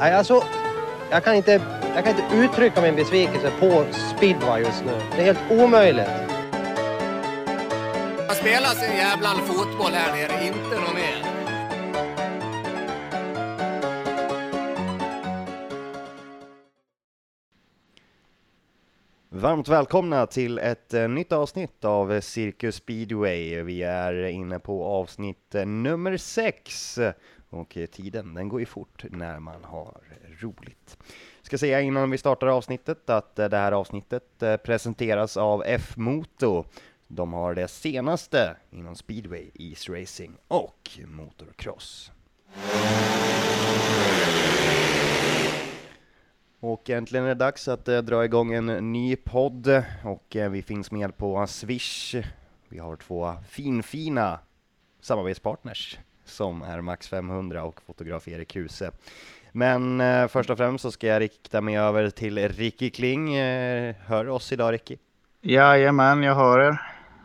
Nej, alltså, jag kan, inte, jag kan inte uttrycka min besvikelse på speedway just nu. Det är helt omöjligt. Man spelar sin jävla fotboll här nere, inte något mer. Varmt välkomna till ett eh, nytt avsnitt av Cirkus Speedway. Vi är inne på avsnitt eh, nummer sex och eh, tiden den går ju fort när man har roligt. Ska säga innan vi startar avsnittet att eh, det här avsnittet eh, presenteras av F-Moto. De har det senaste inom speedway, East Racing och motocross. Och äntligen är det dags att dra igång en ny podd och vi finns med på Swish. Vi har två finfina samarbetspartners som är Max 500 och fotograf Erik Huse. Men eh, först och främst så ska jag rikta mig över till Ricky Kling. Eh, hör du oss idag Ricky? Jajamän, jag hör er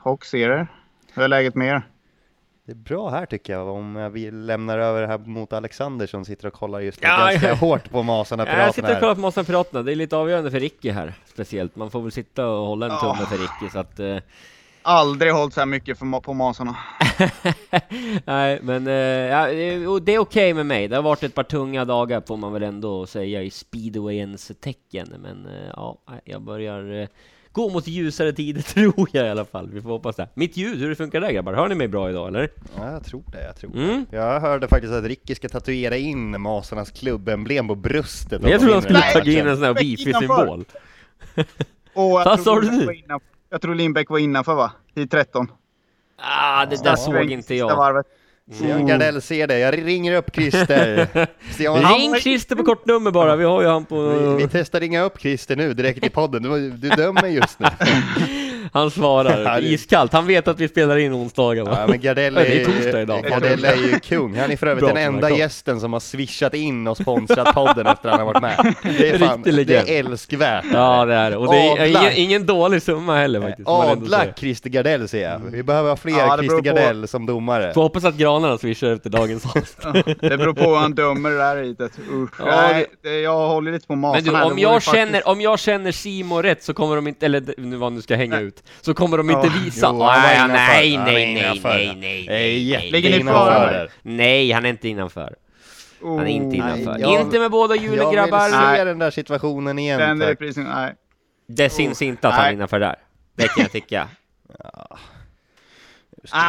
och ser er. Hur är läget med er? Det är bra här tycker jag, om vi lämnar över här mot Alexander som sitter och kollar just nu Ja, ganska ja. hårt på Masarna Ja, Jag sitter och Piraterna. kollar på Masarna Piraterna, det är lite avgörande för Ricky här speciellt. Man får väl sitta och hålla en tumme för Ricky så att... Eh, Aldrig hållit så här mycket för, på masarna. nej, men eh, ja, det- och det är okej med mig. Det har varit ett par tunga dagar får man väl ändå säga i speedwayens tecken. Men eh, ja, jag börjar eh, gå mot ljusare tider tror jag i alla fall. Vi får hoppas det. Mitt ljud, hur funkar det grabbar? Hör ni mig bra idag eller? Ja, jag tror det, jag tror det. Mm. Jag hörde faktiskt att Ricky ska tatuera in Masarnas klubbemblem på bröstet. Jag tror han skulle tagit in en sån här wifi-symbol. Och jag Vad tror sa du nu? Jag tror Lindbäck var innanför va? I 13. Ah, det där såg inte jag. Varvet. Stian Gardell ser det, jag ringer upp Christer. Ring Christer på kortnummer bara, vi har ju han på... vi, vi testar ringa upp Christer nu direkt i podden, du, du dömer just nu. Han svarar iskallt, han vet att vi spelar in onsdagar va? Ja, men Gardell är är, torsdag idag. Gardell är ju kung, han är för övrigt Bra den på enda gästen som har swishat in och sponsrat podden efter att han har varit med. Det är, fan, det är älskvärt. Ja det är det, och det är ingen, ingen dålig summa heller faktiskt. man ändå Adla. Christer Gardell ser jag. Vi behöver ha fler Ja, Christer på. Gardell som domare. Får hoppas att granarna swishar efter dagens avsnitt. Ja, det beror på hur han dömer det där ritet. Usch. Ja, Nej, det, jag håller lite på masarna. Men du, om jag faktiskt- känner, om jag känner Simon rätt så kommer de inte, eller nu vad nu ska hänga ut, så kommer de inte Ja. visa. Jo, nej, nej, nej, nej, innanför. nej, nej, Ligger ni före. Nej, han är inte innanför. Oh, Han är inte nej, innanför. jag- Inte med båda hjulen Jag vill grabbar. se den där situationen igen Den är tack. precis, nej. Det syns inte att han är innanför där. Det kan jag tycka.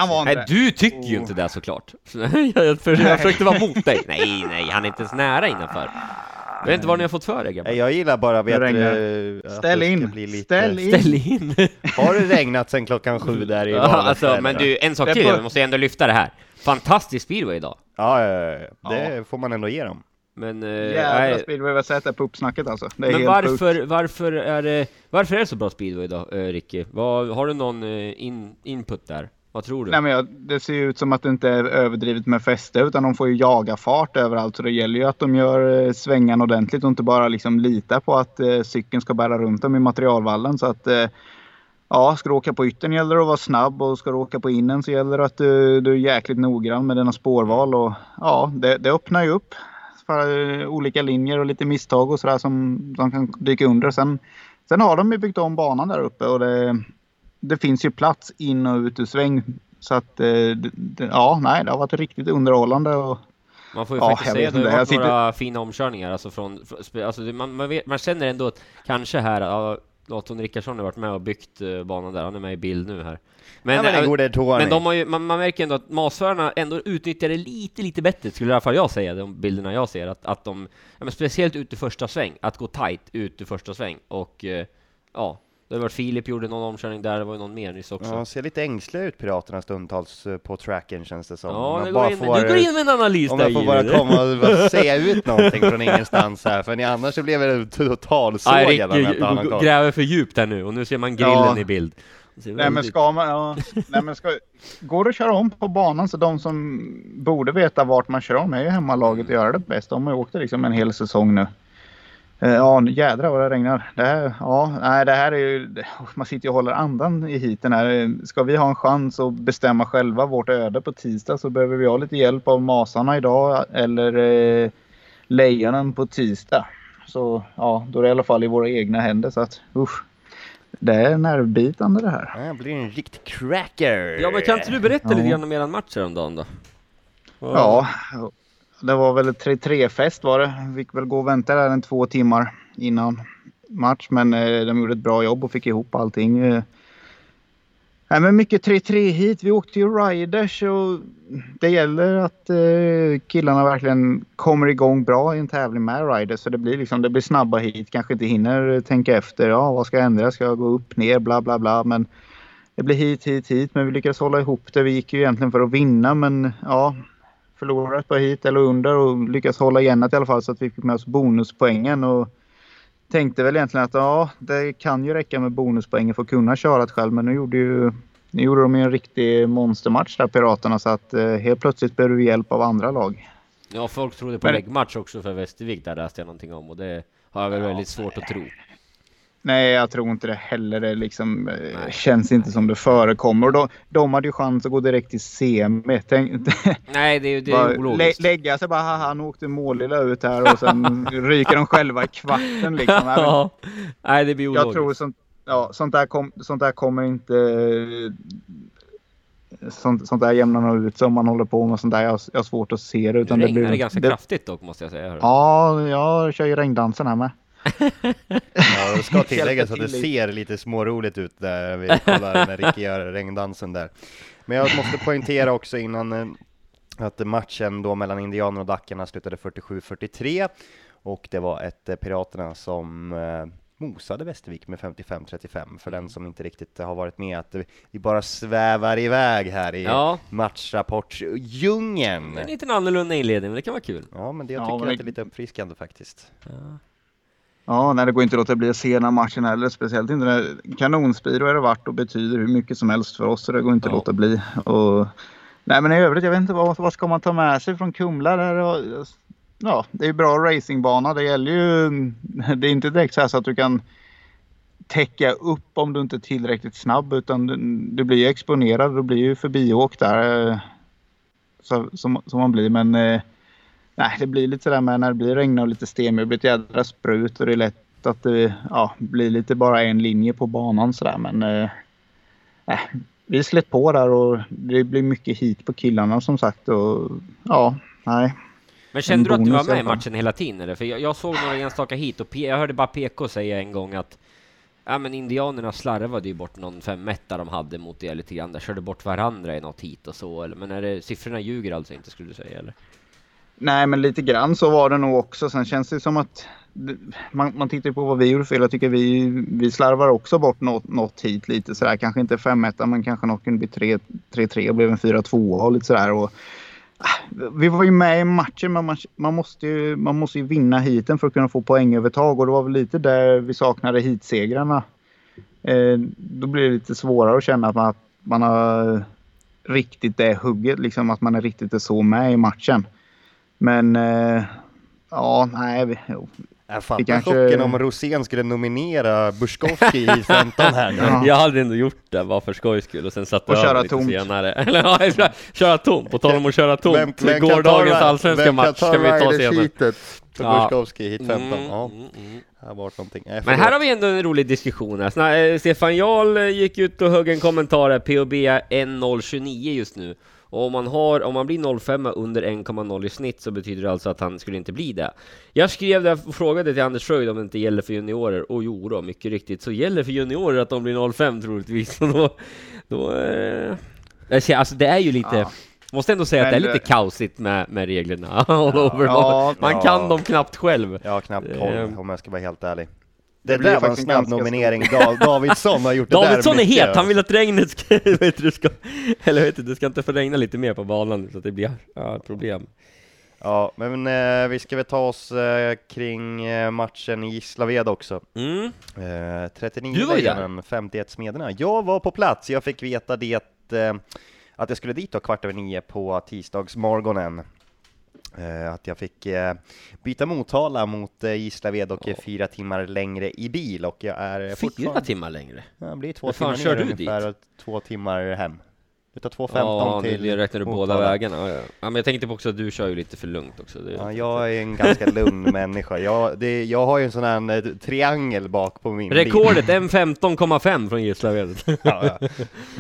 Var inte Nej, du tycker ju inte det såklart. jag, för, jag försökte vara mot dig. Nej, nej, han är inte ens nära innanför. Jag vet inte vad ni har fått för er grabbar. Jag gillar bara vet, regnar. du, att Ställ det in. bli lite... Ställ in. Ställ in! Har det regnat sen klockan sju där i ja, alltså, men du, en sak till, på- jag måste ändå lyfta det här. Fantastisk speedway idag. Ja, ja, ja, ja. det får man ändå ge dem. Men, eh, Jävla nej, speedway sett det på uppsnacket alltså. Det är men varför, varför, är det, varför är det så bra speedway idag, eh, Ricky? Vad, har du någon eh, in, input där? Vad tror du? Nej, men jag, det ser ju ut som att det inte är överdrivet med fäste utan de får ju jaga fart överallt. Så det gäller ju att de gör eh, svängan ordentligt och inte bara liksom lita på att eh, cykeln ska bära runt dem i materialvallen. Så att eh, ja, ska du åka på yttern gäller det att vara snabb och ska du åka på innen så gäller det att du, du är jäkligt noggrann med dina spårval. Och, ja, det, det öppnar ju upp för eh, olika linjer och lite misstag och sådär som, som kan dyka under. Sen, sen har de ju byggt om banan där uppe och det, det finns ju plats in och ut ur sväng. Så att, eh, ja, nej, det har varit riktigt underhållande. Och, Man får ju Ja, faktiskt säga att det har varit några fina omkörningar. Alltså från, alltså man, man, vet, man känner ändå att kanske här, ja, Tony Rickardsson har varit med och byggt eh, banan där, han är med i bild nu här. Men, ja, men eh, det Tony. men de har ju, man, man märker ändå att masförarna ändå utnyttjar det lite, lite bättre, skulle i alla fall jag säga, de bilderna jag ser, att, att de, ja, men speciellt ut i första sväng, att gå tight ut i första sväng, och eh, ja, det har varit Filip gjorde någon omkörning där, det var ju någon mer nyss också. Ja, ser lite ängsliga ut Piraterna stundtals eh, på tracken känns det som. Ja, Om det går bara in, får- du går in med en analys Om där jag får bara komma och bara säga ut någonting från ingenstans här, för ni annars så blev det total Nej, sågad om jag Rick inte har någon g- koll. gräver för djupt här nu och nu ser man grillen Ja. i bild. Nej, men ska man, ja, nej, men ska, går det att köra om på banan så de som borde veta vart man kör om är ju hemmalaget och göra det bäst. De har ju åkt det liksom en hel säsong nu. Eh, Ja, nu jädrar vad det regnar. Det här, ja, nej, det här är ju, man sitter ju och håller andan i hiten här. Eh, Ska vi ha en chans att bestämma själva vårt öde på tisdag så behöver vi ha lite hjälp av masarna idag eller eh, Lejonen på tisdag. Så ja, då är det i alla fall i våra egna händer. Så att usch. Det är nervbitande det här. Det blir en riktig cracker! Ja, men kan inte du berätta Ja. lite grann om eran match häromdagen då? Ja, det var väl 3-3-fest var det. Fick väl gå och vänta där en två timmar innan match. Men eh, de gjorde ett bra jobb och fick ihop allting. Eh, Nej, men mycket 3-3 hit. Vi åkte ju riders och det gäller att eh, killarna verkligen kommer igång bra i en tävling med riders. Så det blir, liksom, det blir snabba hit. Kanske inte hinner tänka efter. Ja, vad ska jag ändra? Ska jag gå upp, ner, bla bla bla. Men det blir hit, hit, hit. Men vi lyckades hålla ihop det. Vi gick ju egentligen för att vinna men ja, förlorade ett par hit eller under och lyckades hålla igen det i alla fall så att vi fick med oss bonuspoängen. Och tänkte väl egentligen att ja, det kan ju räcka med bonuspoängen för att kunna köra det själv. Men nu gjorde ju nu gjorde de ju en riktig monstermatch där Piraterna så att eh, helt plötsligt behöver vi hjälp av andra lag. Ja, folk trodde på läggmatch också för Västervik, där läste jag någonting om och det har jag väl väldigt svårt att tro. Nej, jag tror inte det heller. Det liksom, eh, Nej. känns inte som det förekommer. De, de hade ju chans att gå direkt till semi. Tänk, Nej, det det är ologiskt. lä, lägga sig bara, haha, nu åkte Målilla ut här och sen ryker de själva i kvarten liksom. Ja. Nej, det blir Jag ologiskt. tror sånt, ja, sånt, där kom, sånt där kommer inte... Sånt, sånt där jämnar nog ut sig om man håller på med sånt där. Jag, jag har svårt att se det. Det Utan det regnar blir, det ganska det, kraftigt dock, måste jag säga. hörru. Ja, jag kör ju regndansen här med. Ja, det ska tilläggas att det ser lite småroligt ut där vi kollar när Ricky gör regndansen där. Men jag måste poängtera också innan eh, att matchen då mellan Indianerna och Dackarna slutade 47-43 och det var ett eh, Piraterna som eh, mosade Västervik med 55-35 för den som inte riktigt har varit med att vi bara svävar iväg här i Ja. matchrapportsdjungeln. En liten annorlunda inledning, men det kan vara kul. Ja, men det, jag Ja, tycker men att det är lite uppfriskande faktiskt. Ja, nej, det går inte att låta bli att se den här matchen heller. Speciellt inte när kanonspeedo är det varit och betyder hur mycket som helst för oss. Så det går inte att Ja. låta bli. Och, nej, men i övrigt, jag vet inte vad, vad ska man ta med sig från Kumla? Där, och, ja, det är ju bra racingbana. Det gäller ju... Det är inte direkt så, här så att du kan täcka upp om du inte är tillräckligt snabb. Utan du, du blir ju exponerad. Du blir ju förbiåkt där. eh, Så, som, som man blir. Men eh, Nej, det blir lite sådär med när det blir regn och lite sten. Det blir ett jädra sprut och det är lätt att det ja, blir lite bara en linje på banan sådär. Men eh, nej, vi slet på där och det blir mycket hit på killarna som sagt. Och, ja, nej. Men kände du att du var med i matchen hela tiden eller? För jag, jag såg några enstaka hit och P- jag hörde bara PK säga en gång att Ja men indianerna slarvade ju bort någon femetta de hade mot er lite grann. Där körde bort varandra i något hit och så. Eller, men är det, siffrorna ljuger alltså inte skulle du säga eller? Nej, men lite grann så var det nog också. Sen känns det som att man, man tittar på vad vi gjorde fel. Jag tycker vi, vi slarvar också bort något, något hit lite sådär. Kanske inte 5 men kanske något kunde bli 3-3 och blev en 4-2 och lite sådär. Och, ah, vi var ju med i matchen men man, man, måste ju, man måste ju vinna hiten för att kunna få poängövertag och det var väl lite där vi saknade hitsegrarna. Eh, då blir det lite svårare att känna att man, att man har riktigt det hugget, liksom att man är riktigt så med i matchen. Men eh, ja, nej. Vi, jo. Jag fattar kanske- chocken om Rosén skulle nominera Buskowski i 15 här nu. Ja. Jag hade ändå gjort det bara för skojs skull och sen satte Och jag över köra lite tomt. senare. Eller ja, köra tomt. På tal om att köra tomt. Vem- vem Gårdagens allsvenska match ska vi ta senare. för Ja. Buskowski hit 15? Mm, Ja, mm, mm. här var någonting. Nej, Men här har vi ändå en rolig diskussion. Här. Sna- eh, Stefan Jarl eh, gick ut och högg en kommentar här, POB är 1.029 just nu. Och om man, har, om man blir 05 under 1,0 i snitt så betyder det alltså att han skulle inte bli det. Jag skrev det och frågade till Anders Fröjd om det inte gäller för juniorer, och jo då, mycket riktigt så gäller för juniorer att de blir 05 troligtvis. Och då, då, eh, alltså det är ju lite, Ja. måste ändå säga att Men, det är lite eh, kaosigt med, med reglerna all over. Ja, man ja. kan dem knappt själv. Har knappt Eh, koll om jag ska vara helt ärlig. Det, Det blir där var en faktiskt en snabb nominering. Da- Davidsson har gjort det där Davidsson är het, han vill att regnet ska, vet du, ska eller vet du, det ska inte få regna lite mer på banan så att det blir ja, problem. Ja, men eh, vi ska väl ta oss eh, kring eh, matchen i Gislaved också. Mm. Eh, 39 Du var ju där. Lejonen, 51 Smederna. Jag var på plats, jag fick veta det eh, att jag skulle dit då kvart över nio på tisdagsmorgonen. Eh, att jag fick eh, byta Motala mot eh, Gislaved och eh, fyra timmar längre i bil och jag är Fyra timmar längre. Ja, det blir två Hur fan timmar kör ner du ungefär dit? och två timmar hem. Utav 2.15 Ja, till nu räknar du båda vägarna. Ja, ja. ja, men jag tänkte på också att du kör ju lite för lugnt också. Ja, jag är en ganska lugn människa. Jag, det, jag har ju en sån här eh, triangel bak på min. Rekordet M15,5 från Gislaved. ja, ja.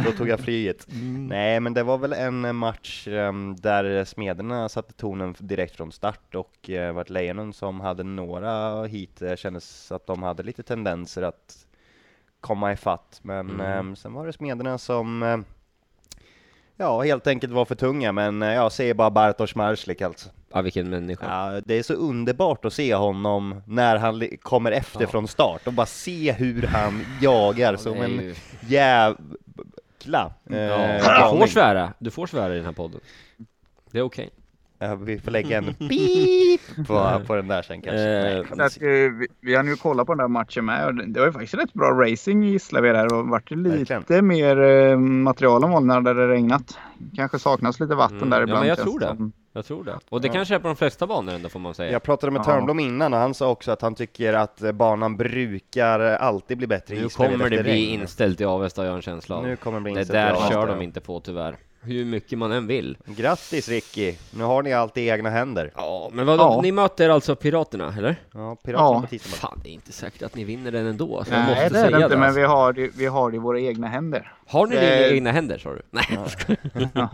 Då tog jag flyget. Mm. Nej, men det var väl en match em, där Smederna satte tonen direkt från start och uh, vart Lejonen som hade några hit uh, kändes att de hade lite tendenser att komma ifatt. Men Mm. em, sen var det Smederna som em, Ja, helt enkelt var för tunga, men eh, jag säger bara Bartosz Marslik alltså. Ja, vilken människa. Ja, det är så underbart att se honom när han kommer efter Ja. från start och bara se hur han jagar som Det är en jävla eh, Ja, du får svära. Du får svära i den här podden. Det är okej. Ja, vi får lägga en beep på, på den där sen kanske. Eh, att, eh, vi, vi har nu kollat på den där matchen med och det det var ju faktiskt rätt bra racing i Gislaved där. Det har varit ju lite Verkligen. mer eh, material än vanligt när det hade regnat. Kanske saknas lite vatten Mm. där Ja, ibland. men jag tror det. som. Jag tror det. Och det kanske är på de flesta banor ändå får man säga. Jag pratade med Ja. Törnblom innan och han sa också att han tycker att eh, banan brukar alltid bli bättre i Nu kommer det bli regn. inställt i Avesta, har jag en känsla av. Nu kommer det bli det inställt i där kör ja. de inte på tyvärr. Hur mycket man än vill. Grattis Ricky! Nu har ni allt i egna händer. Ja, men vadå? Ja. Ni möter alltså Piraterna, eller? Ja, Piraterna Ja. på tisdag. Fan, det är inte säkert att ni vinner den ändå. Så jag Nej, måste det är det inte, det. men alltså. vi har, det, vi har det i våra egna händer. Har ni det det- i egna händer, sa du? Nej, jag skojar.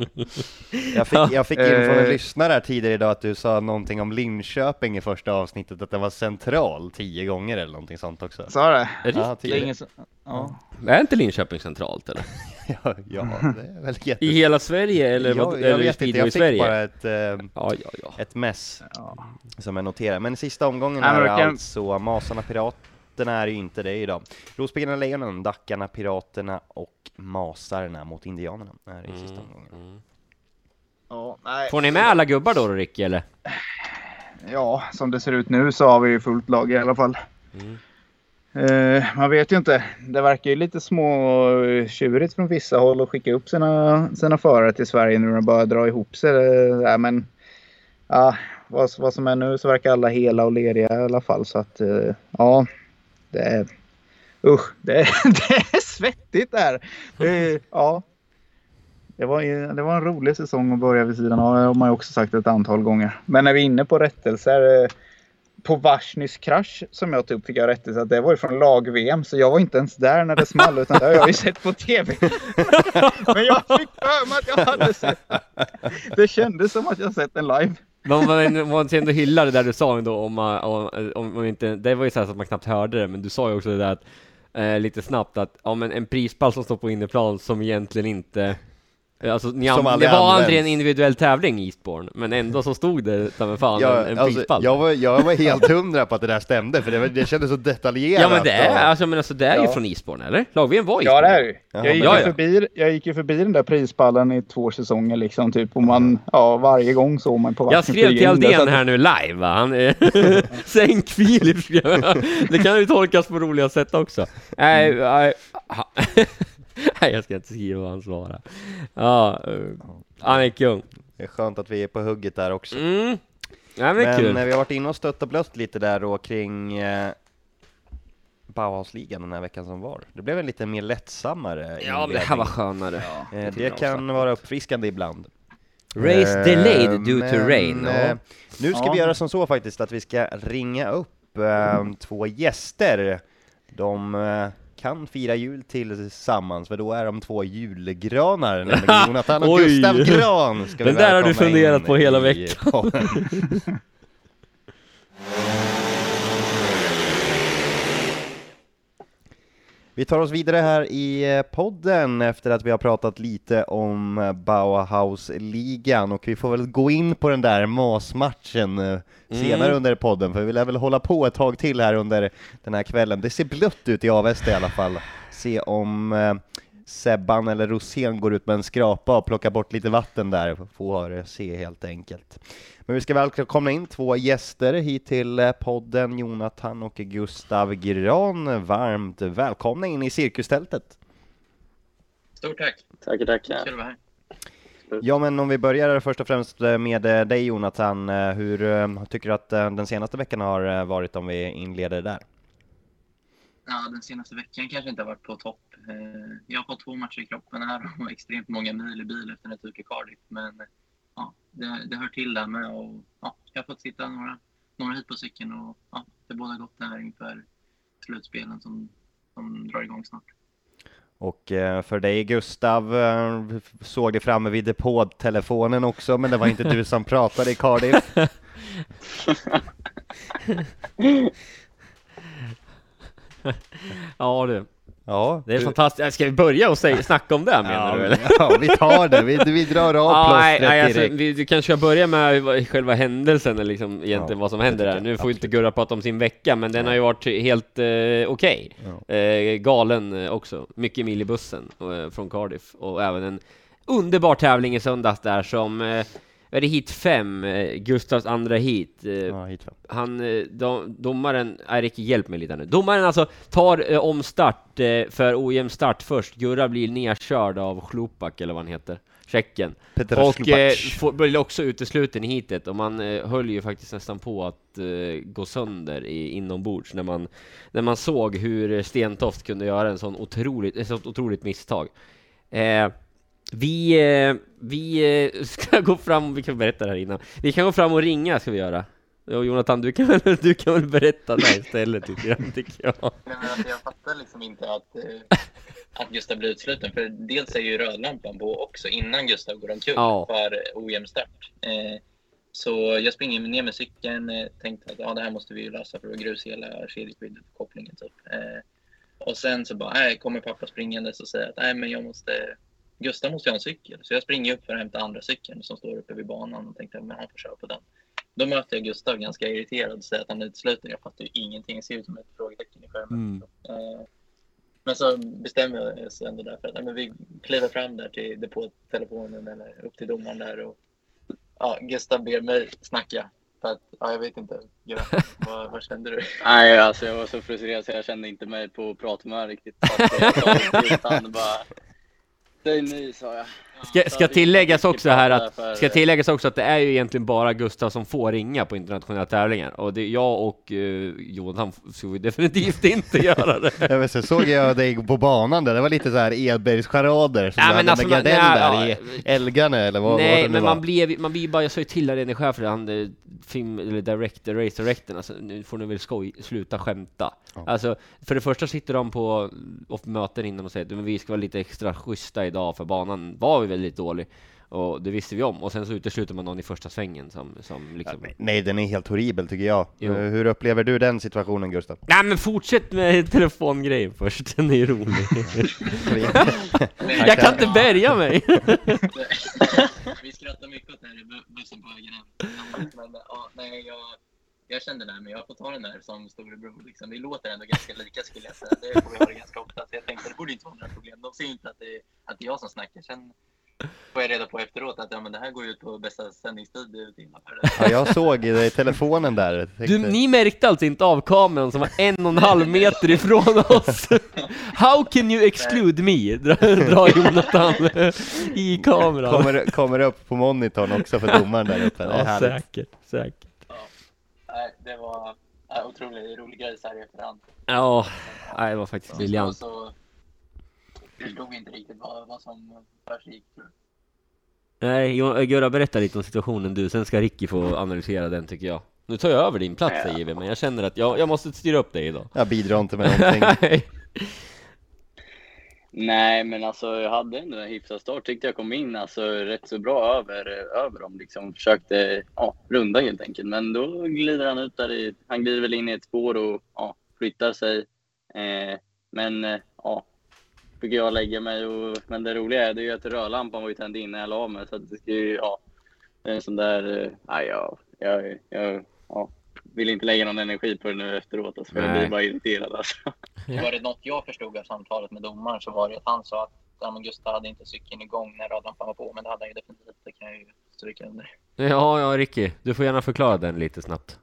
Jag fick, jag fick in från en Eh. lyssnare här tidigare idag att du sa någonting om Linköping i första avsnittet, att den var central tio gånger eller någonting sånt också. Sa det? Ja, Det är ingen ja. Är inte Linköping centralt eller? Ja, ja, det är väl jätte... I hela Sverige eller, vad, jag, jag eller vet inte, jag i fick Sverige? bara ett, eh, Ja, ja, ja. ett mess Ja. som jag noterade. Men sista omgången är kan- alltså Masarna Piraterna är ju inte det idag. Rospiggarna Lejonen, Dackarna Piraterna och Masarna mot Indianerna är i sista omgången. Ja, nej. Får ni med alla gubbar då, Ricky, eller? ja, som det ser ut nu så har vi ju fullt lag i alla fall. Mm. Uh, man vet ju inte. Det verkar ju lite småtjurigt eh, från vissa håll att skicka upp sina, sina förare till Sverige nu när de börjar dra ihop sig. Uh, men uh, vad, vad som är nu så verkar alla hela och lediga i alla fall. Så att uh, ja, det är usch, det är, det är svettigt där. Det, ja, det var, det var en rolig säsong att börja vid sidan av. Det har man ju också sagt ett antal gånger. Men när vi är inne på rättelser. På Varsnys krasch som jag tog upp fick jag rättelse att det var ju från lag-VM. Så jag var inte ens där när det small utan det har jag ju sett på TV. Men jag fick för mig att jag hade sett det. kändes som att jag sett den live. Man man måste ändå hylla det där du sa ändå om, man- om, om, om inte, det var ju så, här så att man knappt hörde det, men du sa ju också det där att, eh, lite snabbt att, ja men en prispall som står på inneplan som egentligen inte Alltså, ni Som an- aldrig det var används. aldrig en individuell tävling i Eastbourne, men ändå så stod det ta fan Jag, en, en alltså, prispall. jag, var, jag var helt hundra på att det där stämde, för det, var, det kändes så detaljerat. ja men det är, och- alltså, men alltså, det är ju Ja. från Eastbourne, eller? Lag-VM var Ja Eastbourne. det är ju. Jag gick, ju Ja, ja. förbi, jag gick ju förbi den där prispallen i två säsonger liksom typ. Och man, ja varje gång såg man på Jag vattnet skrev flyga till Aldén att- här nu live, va? Han. Sänk Filip skrev jag. Det kan ju tolkas på roliga sätt också. Nej, ha- nej jag ska inte skriva vad han svarar. Ja, eh, han är kung. Det är skönt att vi är på hugget där också. Mm. Nej men Men kul. eh, vi har varit inne och stött och blött lite där då kring eh, Bauhausligan den här veckan som var. Det blev en lite mer lättsammare Ja, men det här var skönare. Eh, det kan vara uppfriskande ibland. Race Eh, delayed due to men, rain. eh, Ja. Nu ska Ja. vi göra som så faktiskt att vi ska ringa upp eh, två gäster. De eh, kan fira jul tillsammans, för då är de två julgranar, nämligen Jonathan och. Gustav Gran. Ska Den där har du funderat på hela veckan. Vi tar oss vidare här i eh, podden efter att vi har pratat lite om eh, Bauhaus-ligan och vi får väl gå in på den där MAS-matchen eh, senare Mm. under podden för vi lär väl hålla på ett tag till här under den här kvällen. Det ser blött ut i Avesta i alla fall. Se om Sebban eller Rosén går ut med en skrapa och plockar bort lite vatten där, får se helt enkelt. Men vi ska välkomna in två gäster hit till eh, podden, Jonathan och Gustav Gran. Varmt välkomna in i cirkustältet. Stort tack. Tackar, tackar. Kul att vara här. Ja men om vi börjar först och främst eh, med eh, dig Jonathan, hur tycker du att den senaste veckan har varit om vi inleder där? ja, den senaste veckan kanske inte har varit på topp. Jag har fått två matcher i kroppen här och extremt många mil i bil efter en tur i Cardiff. Men det, det hör till där med. Och, ja, jag har fått sitta några, några hit på cykeln och ja, det båda gott här inför slutspelen som, som drar igång snart. Och eh, för dig Gustav, eh, såg det framme vid depåtelefonen också, men det var inte du som pratade i Cardiff. ja du, Ja, det är du- fantastiskt. Ska vi börja och säga, snacka om det menar ja, du eller? ja, vi tar det. Vi, vi drar av Ja, nej, plåstret nej, alltså, direkt. vi, du kanske ska börja med själva händelsen, eller liksom egentligen Ja, vad som händer där. Nu får ju inte absolut. Gurra prata om sin vecka, men den har ju varit helt eh, okej. Ja. Eh, galen eh, också. Mycket mil i bussen eh, från Cardiff. Och även en underbar tävling i söndags där som eh, är det hit 5, eh, Gustavs andra hit. Eh, Ja, hit fram. han, eh, dom, domaren, nej Ricky hjälp mig lite nu. Domaren alltså tar eh, omstart eh, för ojämn start först. Gurra blir nedkörd av Chlupak eller vad han heter, Tjeckien. Peter Och eh, får, blir också utesluten i hitet och man eh, höll ju faktiskt nästan på att eh, gå sönder i, inombords när man, när man såg hur Stentoft kunde göra en sån otroligt, ett sånt otroligt misstag. Eh, vi, eh, vi eh, ska gå fram, vi kan berätta det här innan. Vi kan gå fram och ringa ska vi göra. Och Jonathan, du kan, väl- du kan väl berätta det här istället tycker jag. Tycker jag. Nej, men alltså, jag fattar liksom inte att, eh, att Gustav blir utsluten. För dels är ju rödlampan på också innan Gustav går omkull Ja. för ojämn start. Så jag springer ner med cykeln, tänkte att ja, det här måste vi ju lösa för att grus hela kedjeskyddet, kopplingen typ. Och sen så bara, nej, kommer pappa springandes och säger att nej, men jag måste, Gustav måste ju ha en cykel. Så jag springer upp för att hämta andra cykeln som står uppe vid banan och tänkte att han får köra på den. Då möter jag Gustav ganska irriterad och säger att han är utsluten. Jag fattar ju ingenting. Det ser ut som ett frågetecken i skärmen. Mm. Eh, Men så bestämmer jag oss ändå därför att nej, men vi kliver fram där till depåtelefonen eller upp till domaren där och ja, Gustav ber mig snacka. För att, ja, jag vet inte. Vad, vad kände du? Nej, alltså jag var så frustrerad så jag kände inte mig på prathumör riktigt. Att han bara Säg ny sa jag. Ska, ska vi tilläggas också här att, ska tilläggas också att det är ju egentligen bara Gustav som får ringa på internationella tävlingar. Och det, jag och uh, Jonathan skulle definitivt inte göra det. Ja, men så såg jag dig på banan där, det var lite så här Edbergscharader som Ja, du hade alltså, med Gardell nej, där ja. i Elgane eller vad, det Nej, men man blir, man blir bara, jag sa ju till Arene chef för han eh, film, eller director, race directorn, alltså nu får ni väl skoj, sluta skämta. Ja. Alltså, för det första sitter de på och möten innan och säger att men vi ska vara lite extra schyssta idag för banan var ju väldigt dålig. Och det visste vi om. Och sen så utesluter man någon i första svängen som, som liksom... Nej, den är helt horribel tycker jag. Jo. Eh, Hur upplever du den situationen Gustav? Nej men fortsätt med telefongrejen först, den är rolig. jag kan inte bärga mig! Vi skrattar mycket åt det här i bu- bussen på vägen hem. Men ja, nej, jag, jag kände det här, men jag får ta den där som storebror. Liksom. Vi låter ändå ganska lika skulle jag säga. Det får vi höra ganska ofta. Så jag tänkte det borde inte vara några problem. De ser ju inte att det, att det är jag som snackar. Sen får jag reda på efteråt att ja, men det här går ju ut på bästa sändningstid i timma för det. Ja, jag såg det i telefonen där. Du, ni märkte alltså inte av kameran som var en och en halv meter ifrån oss? How can you exclude me? Dra, dra Jonathan i kameran. kommer, kommer upp på monitorn också för domaren där uppe. Det är ja, härligt. säkert, säkert. Nej, det var ja, otroligt rolig grej så här i efterhand. Ja, det var faktiskt briljant. så förstod inte riktigt vad, vad som försiggick. tror jag. Nej, Jo- Gurra, berätta lite om situationen du, sen ska Ricky få analysera den tycker jag. Nu tar jag över din plats Ja. säger vi, men jag känner att jag, jag måste styra upp dig idag. Jag bidrar inte med någonting. Nej. Nej, men alltså jag hade ändå en hyfsad start. Tyckte jag kom in alltså rätt så bra över, över dem. Liksom försökte ja, runda helt enkelt. Men då glider han ut där i, han glider väl in i ett spår och ja, flyttar sig. Eh, men eh, ja, fick jag lägga mig och, men det roliga är det är ju att rödlampan var ju tänd innan jag la mig. Så att det ska ju, ja, det är en sån där, eh, nej, jag, jag, jag ja, vill inte lägga någon energi på det nu efteråt. Alltså, för jag blir bara irriterad alltså. Var det något jag förstod av samtalet med domaren så var det att han sa att ja, men Gustav hade inte cykeln igång när radlampan var på, men det hade han ju definitivt. Det kan jag ju stryka under. Ja, ja Ricky, du får gärna förklara den lite snabbt.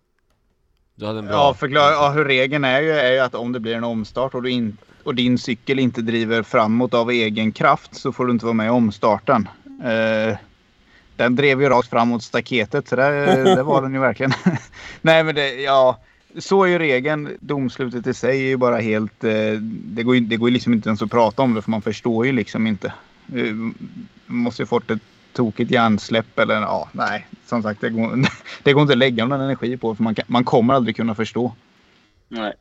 Du hade en bra... Ja, förklara. Ja, hur regeln är ju, är ju att om det blir en omstart och, du in, och din cykel inte driver framåt av egen kraft så får du inte vara med i omstarten. Eh, den drev ju rakt fram mot staketet så där, det var den ju verkligen. Nej men det, ja. så är ju regeln. Domslutet i sig är ju bara helt... Eh, det går ju det går liksom inte ens att prata om det för man förstår ju liksom inte. Eh, man måste ju fått ett tokigt hjärnsläpp eller ja, nej. Som sagt, det går, det går inte att lägga någon energi på för man, kan, man kommer aldrig kunna förstå. Nej.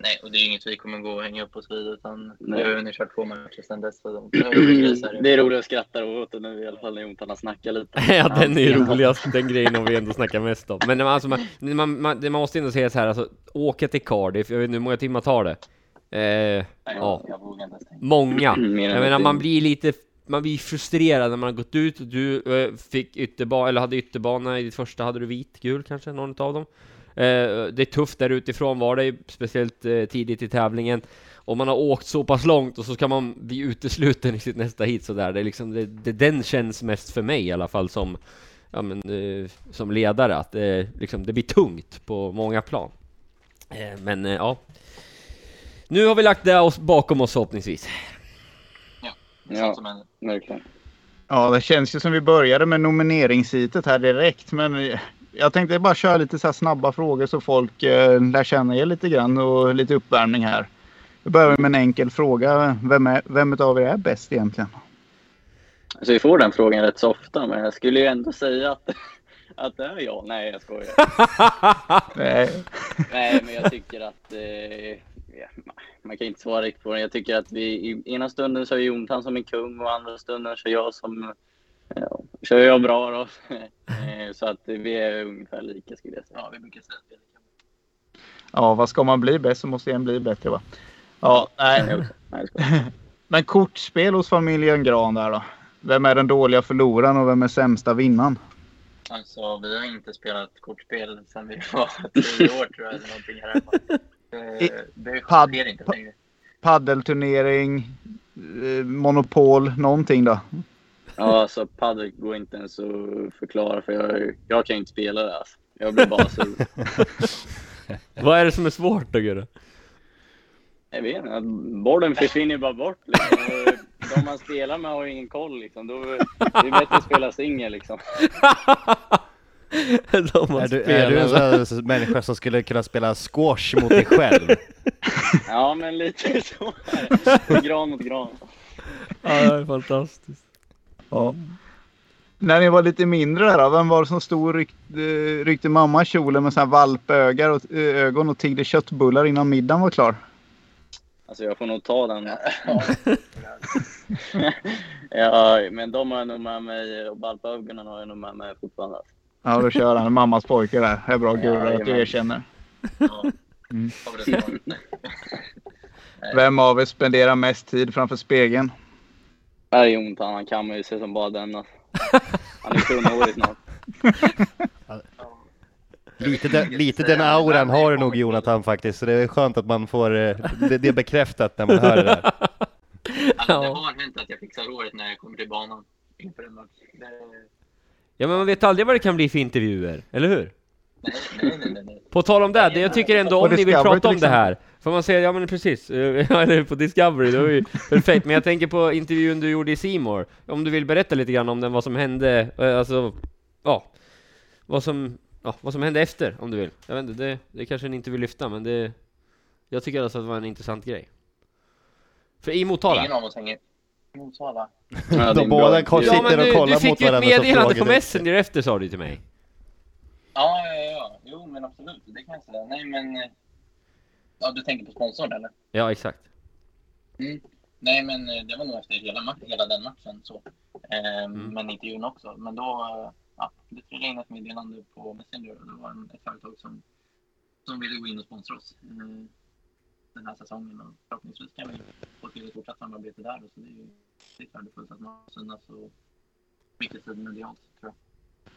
Nej, och det är ju inget vi kommer gå och hänga upp oss vid utan Nej. vi har ju kört två matcher sedan dess. Så de, det är roligt att skratta åt det nu i alla fall när Jontan har snackat lite. ja, den är roligast, den grejen har vi ändå snackat mest om. Men alltså, man, man, man, man måste ändå säga så här, alltså, åka till Cardiff, jag vet inte hur många timmar tar det? Eh, Nej, ja, många. Jag menar, man blir lite, man blir frustrerad när man har gått ut och du eh, fick ytterbana, eller hade ytterbana i ditt första, hade du vit, gul kanske, någon av dem? Eh, det är tufft där utifrån var det speciellt eh, tidigt i tävlingen. Och man har åkt så pass långt och så ska man bli utesluten i sitt nästa hit sådär. Det är liksom, det, det, den känns mest för mig i alla fall som, ja men, eh, som ledare, att det, liksom, det blir tungt på många plan. Eh, men eh, ja. Nu har vi lagt det oss bakom oss förhoppningsvis. Ja, som verkligen. Ja, det känns ju som vi började med nomineringshitet här direkt. Men jag tänkte bara köra lite så här snabba frågor så folk eh, lär känna er lite grann och lite uppvärmning här. Vi börjar med en enkel fråga. Vem, är, vem av er är bäst egentligen? Alltså vi får den frågan rätt så ofta, men jag skulle ju ändå säga att, att det är jag. Nej, jag skojar. Nej. Nej, men jag tycker att eh, man kan inte svara riktigt på det. Jag tycker att vi i ena stunden så är Jontan som en kung och andra stunden så är jag som ja, kör jag bra då. Eh, så att vi är ungefär lika skulle jag säga. Ja, vi brukar säga att vi är lika bra. Ja, vad ska man bli bäst så måste en bli bättre va? Ja, Nej. Men kortspel hos familjen Gran där då? Vem är den dåliga förloraren och vem är sämsta vinnaren? Alltså, vi har inte spelat kortspel sedan vi var tio år tror jag. Eller någonting här hemma. I- Det, pad- sker inte längre. Paddelturnering, eh, monopol, någonting då? Ja, alltså padel går inte ens att förklara för jag, jag kan inte spela det alltså. Jag blir bara sur. Vad är det som är svårt då Gurra? Jag vet inte, bollen försvinner ju bara bort liksom. Och De man spelar med har ju ingen koll liksom. Då, det är bättre att spela singel liksom. De har Är du, är du en sån här människa som skulle kunna spela squash mot dig själv? Ja, men lite så. Gran mot gran. Ja, det är fantastiskt. Ja. När ni var lite mindre där då, vem var det som stod och ryckte, ryckte mamma kjolen med här valpögon och, ögon och tiggde köttbullar innan middagen var klar? Alltså jag får nog ta den. ja, men de har jag nog med mig och valpögonen har jag nog med mig fortfarande. Ja, då kör han mammas pojke där. Det är bra Ja, Gurra att du erkänner. Ja. Mm. Det? Vem av er spenderar mest tid framför spegeln? Här är Jontan, han kan man ju se som bara den. Alltså. Han är tunnhårig snart. Lite, den, lite den auran har du nog Jonathan faktiskt, så det är skönt att man får eh, det, det bekräftat när man hör det där. Alltså, det har hänt att jag fixar håret när jag kommer till banan inför en match. Det... Ja men man vet aldrig vad det kan bli för intervjuer, eller hur? Nej, nej, nej, nej. På tal om det, det jag tycker ändå om ni vill prata om det här. För man säger, ja men precis, eh, eller på Discovery, det var ju perfekt. Men jag tänker på intervjun du gjorde i Seymour Om du vill berätta lite grann om den, vad som hände, eh, alltså, ja. Vad som, ja, vad som hände efter, om du vill. Jag vet inte, det, det kanske ni inte vill lyfta men det Jag tycker alltså att det var en intressant grej. För i Motala. Ingen av oss hänger Motala. Ja, De båda Ja sitter och kollar du fick mot ju ett varandra så meddelande på. Messenger efter sa du till mig Ja, ja, ja. Jo, men absolut. Det kan jag säga. Nej, men... eh, Ja, du tänker på sponsorn, eller? Ja exakt Mm. Nej, men eh, det var nog efter hela, ma- hela den matchen. Så. Ehm, Mm. Men intervjun också. Men då... eh, Ja, det trillade in ett meddelande på Messenger och det var en, ett företag som, som ville gå in och sponsra oss eh, den här säsongen. Och förhoppningsvis kan vi få till ett fortsatt samarbete där. Så det är ju det är värdefullt att man synas och mycket tid medialt, tror jag.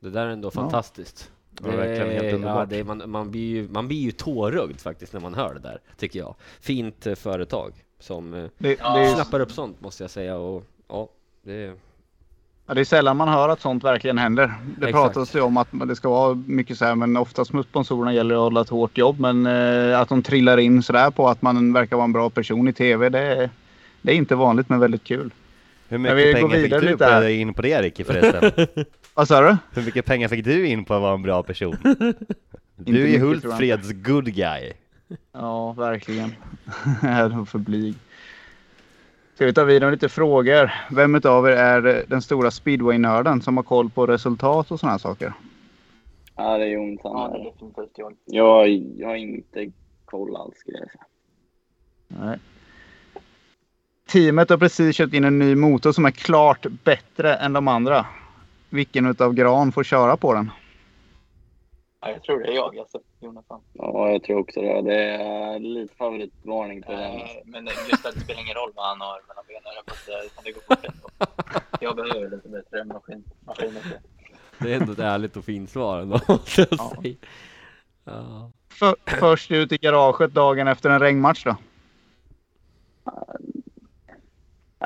Det där är ändå fantastiskt. Det verkligen helt ja, det är, man, man, blir ju, man blir ju tårögd faktiskt när man hör det där, tycker jag. Fint eh, företag som eh, Det, Ja. det, är, snappar upp sånt måste jag säga och ja, det är... ja, det är sällan man hör att sånt verkligen händer. Det Exakt. pratas ju om att det ska vara mycket så här, men oftast med sponsorerna gäller det att hålla ett hårt jobb. Men eh, att de trillar in sådär på att man verkar vara en bra person i TV, det är, det är inte vanligt men väldigt kul. Hur mycket pengar fick du på, här. in på det Ricky förresten? Vad sa du? Hur mycket pengar fick du in på att vara en bra person? Du är. Hultfreds good guy. Ja, verkligen. Jag är för blyg. Ska vi ta vidare med lite frågor? Vem utav er är den stora speedway-nörden som har koll på resultat och sådana här saker? Ja, det är Jonsson. Ja, det är definitivt jag. jag, jag har inte koll alls skulle jag säga. Nej. Teamet har precis köpt in en ny motor som är klart bättre än de andra. Vilken utav Gran får köra på den? Ja, jag tror det är jag, alltså, Jonathan. Ja, jag tror också det. Det är lite favoritvarning på den. Eh, Men just att det spelar ingen roll vad han har mellan benen, utan det går fort ändå. Jag behöver lite bättre maskin, maskiner. Det är ändå ett ärligt och fint svar ändå, Ja. Ja. För, först ut i garaget dagen efter en regnmatch då?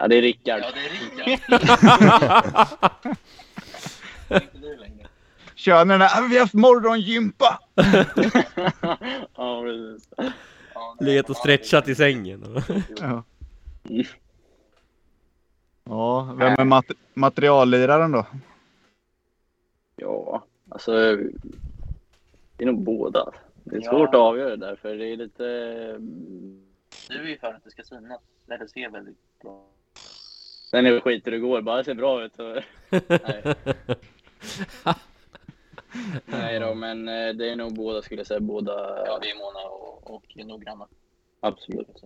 Ja, det är Rickard. Ja, det är Rickard. Inte längre. Kör ni den "Ah, vi har haft morgongympa! ja, precis. Ja, Legat och ja, stretchat i sängen. Ja. Ja, vem är mat- materialliraren då? Ja, alltså. Det är nog båda. Det är Ja. svårt att avgöra det där, för det är lite... Du är ju för att det ska synas. Det ser väldigt bra Sen är det skit hur det går, bara det ser bra ut. Så... Nej. Nej då, men eh, det är nog båda skulle jag säga. Båda, Ja, vi är måna och, och noggranna. absolut.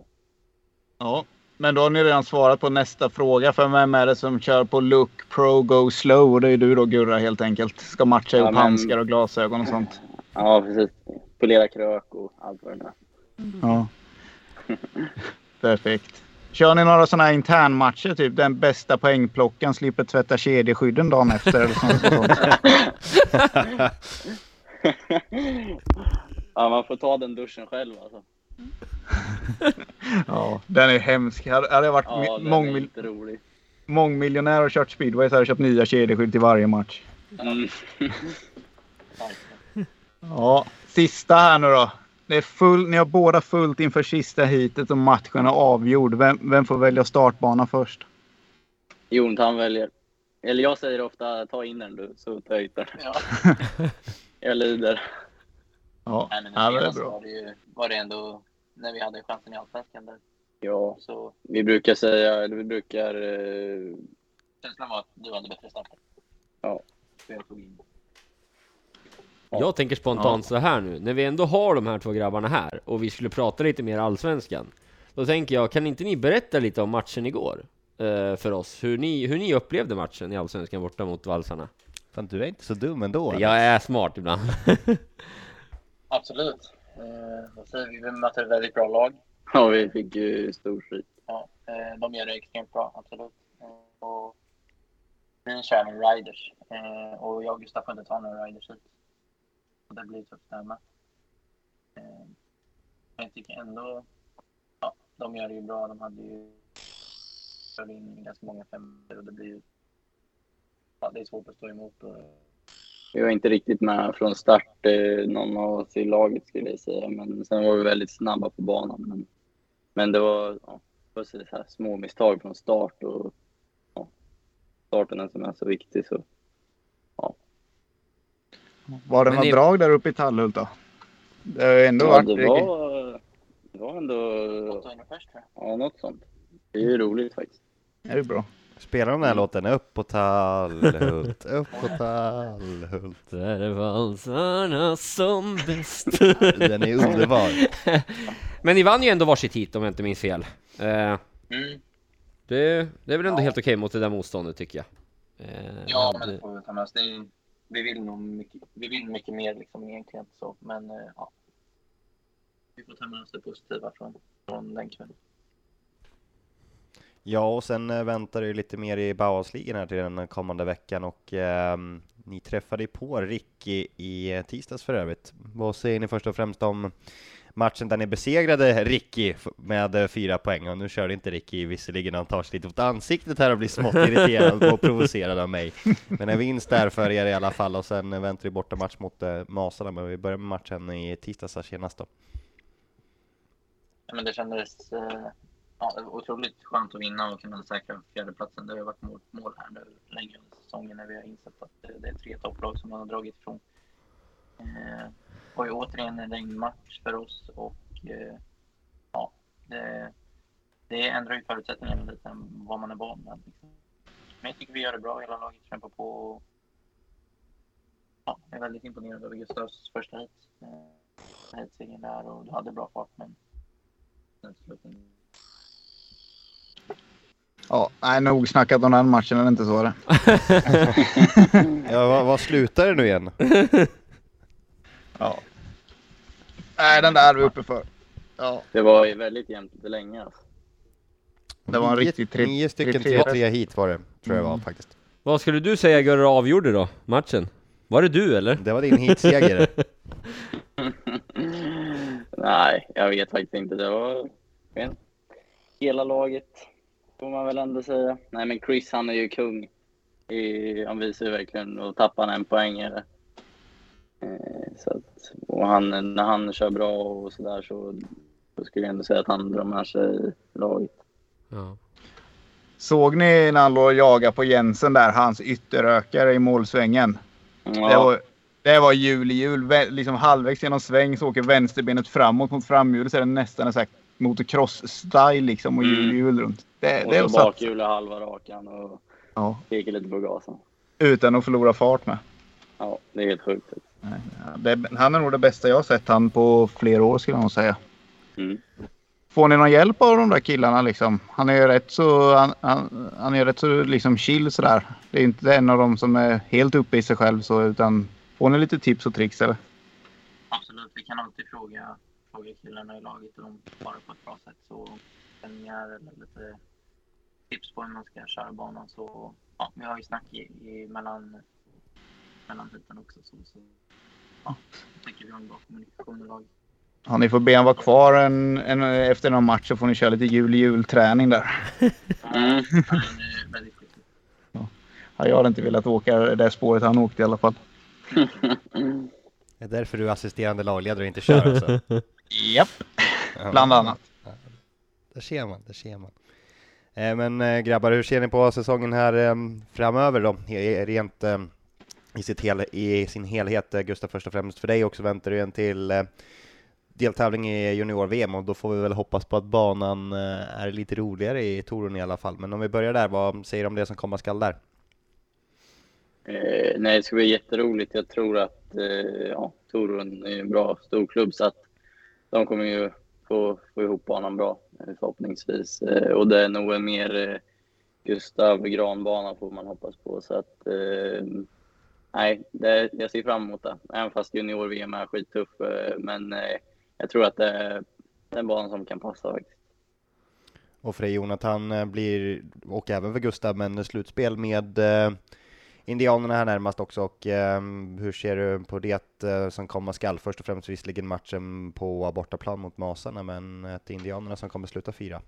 Ja, men då har ni redan svarat på nästa fråga. För vem är det som kör på Look Pro Go Slow? Och det är du då Gurra helt enkelt. Ska matcha Ja, ihop men- handskar och glasögon och sånt. Ja, precis. Polera krök och allt vad det är. Ja. Perfekt. Kör ni några sådana här internmatcher? Typ den bästa poängplockaren slipper tvätta kedjeskydden dagen efter eller sånt. ja, man får ta den duschen själv alltså. Ja, den är hemsk. Hade jag varit Ja, mångmil- mångmiljonär och kört speedway så hade jag köpt nya kedjeskydd till varje match. Mm. Ja, sista här nu då. Det är full, ni har båda fullt inför sista heatet och matchen är avgjord. Vem, vem får välja startbana först? Jonathan väljer. Eller jag säger ofta ta in den du, så tar jag ut den. Ja. Jag lider. Ja, Nej, men ja det det är bra. var det ju var det ändå när vi hade chansen i Allsvenskan där. Ja, Så vi brukar säga, eller vi brukar... Eh, känslan var att du hade bättre start. Ja. Så jag tog in. Jag tänker spontant så här nu, när vi ändå har de här två grabbarna här och vi skulle prata lite mer allsvenskan. Då tänker jag, kan inte ni berätta lite om matchen igår? eh, för oss, hur ni, hur ni upplevde matchen i allsvenskan borta mot valsarna? Fan, du är inte så dum ändå. Jag är smart ibland. Absolut. Eh, säger vi? Vi mötte ett väldigt bra lag. ja, vi fick ju stor skit. Ja, eh, de gör det extremt bra, absolut. Eh, och vi kör även riders. Eh, och jag och Gustav får inte ta några riders hit. Och det blir tufft där med. Eh, men jag tycker ändå, ja, de gör det ju bra. De hade ju körde in ganska många femmor och det blir ju, ja, det är svårt att stå emot. Och, Vi var inte riktigt med från start, eh, någon av oss i laget skulle jag säga. Men sen var vi väldigt snabba på banan. Men, men det var, ja, det var så här små misstag från start och ja, starten är som är så viktig. Så. Var det Men något ni- drag där uppe i Tallhult då? Det har ju ändå Ja, varit... det var, det var ändå ja, något sånt. Det är ju roligt faktiskt. Är det bra? Spelar de den här låten Upp på Tallhult, upp på Tallhult. Där är valsarna som bäst. Den är underbar. Men ni vann ju ändå varsitt hit om jag inte minns fel. Eh, Mm. det, det är väl ändå Ja. helt okej mot det där motståndet tycker jag. Eh, Ja, men det- det får vi ta med oss. Det är, vi vill nog mycket, vi vill mycket mer liksom egentligen så, men eh, ja. Vi får ta med oss det positiva från, från den kvällen. Ja, och sen eh, väntar det lite mer i Bauhausligan här till den kommande veckan och eh, ni träffade på Ricky i eh, tisdags för övrigt. Vad säger ni först och främst om matchen där ni besegrade Ricky med eh, fyra poäng och nu körde inte Ricky visserligen, han tar sig lite åt ansiktet här och blir smått irriterad och provocerad av mig. Men en vinst där för er i alla fall och sen väntar vi borta match mot eh, Masarna, men vi börjar med matchen i tisdags här senast då. Ja, men det kändes eh, ja, otroligt skönt att vinna och kunna säkra fjärdeplatsen. Det har varit mål, mål här nu länge under säsongen när vi har insett att det, det är tre topplag som man har dragit ifrån. Eh, var ju återigen en regnmatch för oss och eh, ja, det, det ändrar ju förutsättningarna lite än vad man är van med. Liksom. Men jag tycker vi gör det bra, hela laget kämpar på. Och, ja, jag är väldigt imponerad över Gustavs första hit. Eh, Hitsegern där och du hade bra fart men Ja, nej, nog snackat om den matchen, är det inte så det? Ja, vad, vad slutar det nu igen? Ja. Nej, den där är vi uppe för. Ja, Det var ju väldigt jämnt länge. Alltså. det var en riktig tre- Nio stycken tre- 3-3 hit var det, tror jag var Mm. faktiskt. Vad skulle du säga Gurra avgjorde då, matchen? Var det du eller? Det var din hitseger. Nej, jag vet faktiskt inte. Det var hela laget, får man väl ändå säga. Nej, men Chris han är ju kung. I, han visar ju verkligen och tappar han en poängare. Eh, så att, och han, när han kör bra och sådär så, så skulle jag ändå säga att han drar med sig laget. Ja. Såg ni när han låg och jagade på Jensen där, hans ytterökare i målsvängen? Det Ja, var, det var jul i jul. Vä- Liksom halvvägs genom sväng så åker vänsterbenet framåt mot framhjulet så är det nästan en motocross-style liksom och jul i jul runt. Det, och det är så bakhjulet halva rakan och Ja, lite på gasen. utan att förlora fart med. Ja, det är helt sjukt. Det, han är nog det bästa jag har sett han på flera år skulle jag nog säga. Mm. Får ni någon hjälp av de där killarna liksom? Han är ju rätt så, han, han, han är rätt så liksom chill sådär. Det är inte en av dem som är helt uppe i sig själv så utan får ni lite tips och tricks eller? Absolut, vi kan alltid fråga, fråga killarna i laget och de svarar på ett bra sätt. Så ställningar eller lite tips på hur man ska köra banan. Så ja, vi har ju snack i, i mellan, mellan heaten också. Så, så ja, jag tycker vi har en bra kommunikation i laget. Ja, ni får be han vara kvar en, en, efter någon match så får ni köra lite jul i julträning där. Mm. Skicklig. Ja, jag hade inte velat åka det där spåret han åkte i alla fall. Det är därför du är assisterande lagledare och inte kör alltså. Japp, bland annat. Där ser man, där ser man. Eh, men eh, grabbar, hur ser ni på säsongen här eh, framöver då? Rent eh, i, sitt hel, i sin helhet, eh, Gustav, först och främst för dig också väntar du en till eh, deltävling i junior-VM och då får vi väl hoppas på att banan eh, är lite roligare i Torun i alla fall. Men om vi börjar där, vad säger du om det som komma skall där? Eh, nej, det ska bli jätteroligt. Jag tror att eh, ja, Torun är en bra storklubb så att de kommer ju få, få ihop banan bra förhoppningsvis. Eh, och det är nog en mer eh, Gustav Granbana får man hoppas på. Så att eh, nej, det, jag ser fram emot det. Även fast junior-VM är skittuff. Eh, men eh, jag tror att det är en bana som kan passa faktiskt. Och för dig Jonathan eh, blir, och även för Gustav, men slutspel med Indianerna här närmast också och eh, hur ser du på det eh, som komma skall? Först och främst visserligen matchen på bortaplan mot Masarna, men ett Indianerna som kommer sluta fyra.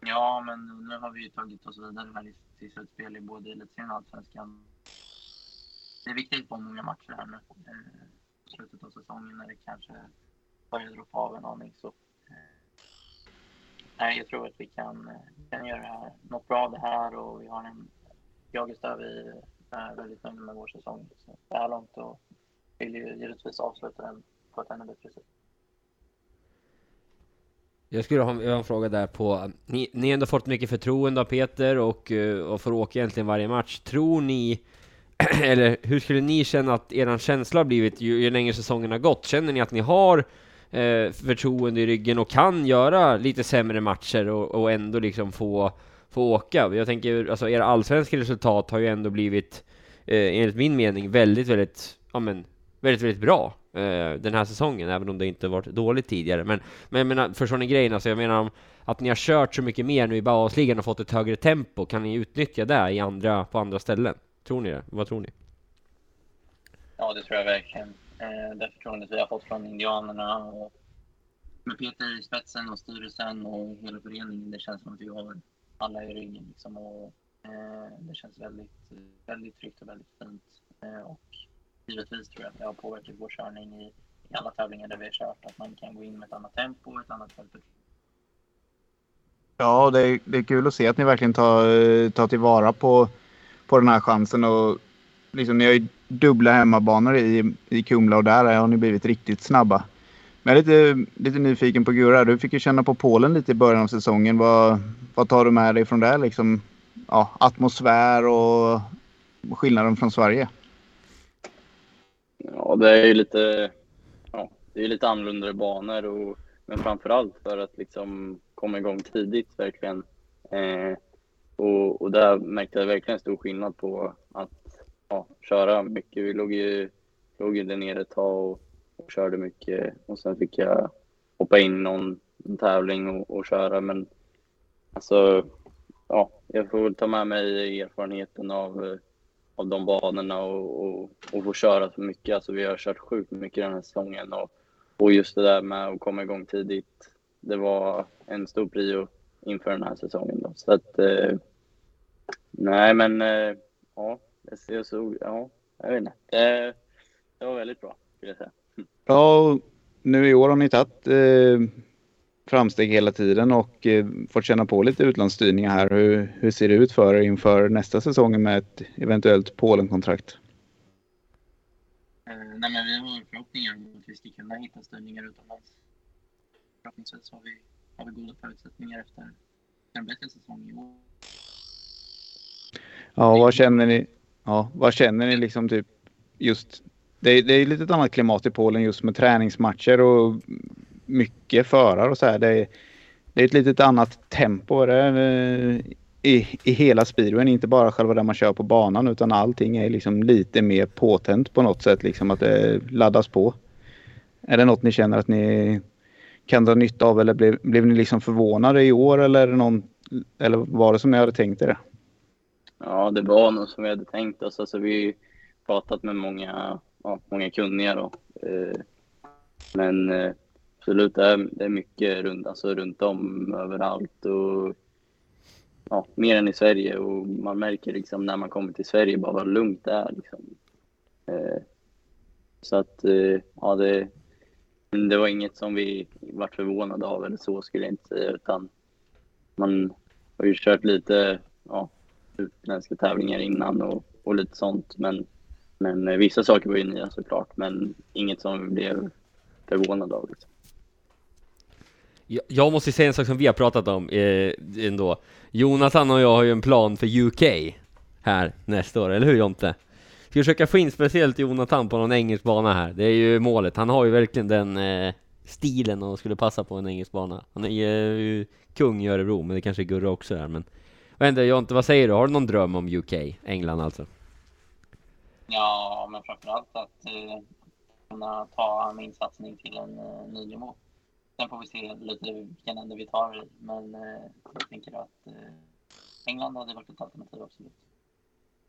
Ja, men nu har vi ju tagit oss vidare här i, till slutspel i både elitserien och allsvenskan. Det är viktigt på många matcher här nu. Eh, slutet av säsongen när det kanske börjar droppa av en aning. Så, eh, nej, jag tror att vi kan, eh, kan göra här, något bra av det här och vi har en, jag och Gustav, vi är väldigt nöjda med vår säsong så, det här långt och vill ju givetvis avsluta den på ett ännu bättre sätt. Jag skulle ha en fråga där på, ni, ni har ändå fått mycket förtroende av Peter och, eh, och får åka egentligen varje match. Tror ni, eller hur skulle ni känna att eran känsla har blivit ju, ju längre säsongen har gått? Känner ni att ni har eh, förtroende i ryggen och kan göra lite sämre matcher och, och ändå liksom få, få åka? Jag tänker, alltså era allsvenska resultat har ju ändå blivit, eh, enligt min mening, väldigt, väldigt, ja men, väldigt, väldigt bra eh, den här säsongen, även om det inte varit dåligt tidigare. Men, men jag menar, förstår ni grejen? Alltså jag menar om att ni har kört så mycket mer nu i Bauhausligan och fått ett högre tempo, kan ni utnyttja det i andra, på andra ställen? Tror ni det? Vad tror ni? Ja, det tror jag verkligen. Eh, det förtroendet vi har fått från Indianerna och med Peter i spetsen och styrelsen och hela föreningen. Det känns som att vi har alla i ryggen liksom och eh, det känns väldigt, väldigt tryggt och väldigt fint. Eh, och givetvis tror jag att det har påverkat vår körning i, i alla tävlingar där vi har kört. Att man kan gå in med ett annat tempo och ett annat självförtroende. Ja, det är, det är kul att se att ni verkligen tar, tar tillvara på, på den här chansen. Och liksom, ni har ju dubbla hemmabanor i, i Kumla och där har ni blivit riktigt snabba. Men jag är lite, lite nyfiken på Gurra. Du fick ju känna på Polen lite i början av säsongen. Vad, vad tar du med dig från det? Liksom, ja, atmosfär och skillnaden från Sverige? Ja, det är ju lite, ja, det är lite annorlunda banor och men framförallt för att liksom komma igång tidigt verkligen. Eh, och, och där märkte jag verkligen stor skillnad på att ja, köra mycket. Vi låg ju, låg ju där nere ett tag och, och körde mycket och sen fick jag hoppa in i någon tävling och, och köra. Men alltså, ja, jag får väl ta med mig erfarenheten av, av de banorna och, och, och få köra så mycket. Alltså, vi har kört sjukt mycket den här säsongen och, och just det där med att komma igång tidigt. Det var en stor prio inför den här säsongen. Då. Så att, eh, nej men eh, ja, jag såg, ja, jag vet inte. Det, det var väldigt bra, skulle jag säga. Ja, nu i år har ni tagit eh, framsteg hela tiden och eh, fått känna på lite utlandsstyrningar här. Hur, hur ser det ut för er inför nästa säsong med ett eventuellt Polenkontrakt? Eh, nej, men vi har förhoppningar om att vi ska kunna hitta styrningar utomlands. Förhoppningsvis har vi, har vi goda förutsättningar efter en bättre säsong i år. Ja, vad känner ni? Ja, vad känner ni liksom typ just? Det, det är lite ett annat klimat i Polen just med träningsmatcher och mycket förare och så här. Det är, det är ett litet annat tempo där, i, i hela speedwayen, inte bara själva det man kör på banan utan allting är liksom lite mer påtänt på något sätt, liksom att det laddas på. Är det något ni känner att ni kan dra nytta av eller blev, blev ni liksom förvånade i år eller, någon, eller var det som ni hade tänkt er? Ja, det var nog som vi hade tänkt oss. Alltså, vi har pratat med många, ja, många kunniga då. Eh, men eh, absolut, det är, det är mycket runt, alltså, runt om överallt. Och, ja, mer än i Sverige och man märker liksom när man kommer till Sverige bara vad lugnt det är. Liksom. Eh, så att, eh, ja det, det var inget som vi var förvånade av eller så skulle jag inte säga utan man har ju kört lite ja, utländska tävlingar innan och, och lite sånt men, men eh, vissa saker var ju nya såklart men inget som vi blev förvånade av. Liksom. Jag, jag måste säga en sak som vi har pratat om eh, ändå. Jonathan och jag har ju en plan för UK här nästa år, eller hur Jonte? Ska försöka få in speciellt Jonathan på någon engelsk bana här. Det är ju målet. Han har ju verkligen den eh, stilen och skulle passa på en engelsk bana. Han är ju eh, kung i Örebro, men det kanske är Gurra också där. Men vad händer Jonte, vad säger du? Har du någon dröm om UK? England alltså? Ja, men framförallt att eh, kunna ta min satsning till en eh, ny nivå. Sen får vi se lite vilken ände vi tar men eh, jag tänker att eh, England hade varit ett alternativ absolut.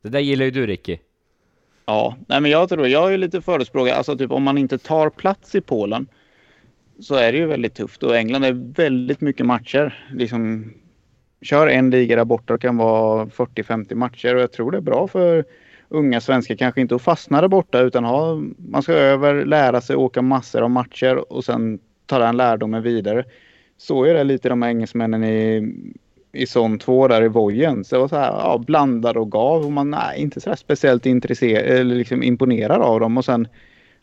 Det där gillar ju du Ricky. Ja, nej men jag tror, jag är lite förespråkare, alltså typ om man inte tar plats i Polen så är det ju väldigt tufft och England är väldigt mycket matcher. Liksom, kör en liga där borta och kan vara 40-50 matcher och jag tror det är bra för unga svenskar kanske inte att fastna där borta utan ha, man ska över, lära sig åka massor av matcher och sen ta den lärdomen vidare. Så är det lite de här engelsmännen i, i zon 2 där i vojen. Så det var så här, ja, blandad och gav och man är inte så speciellt intresserad eller liksom imponerad av dem och sen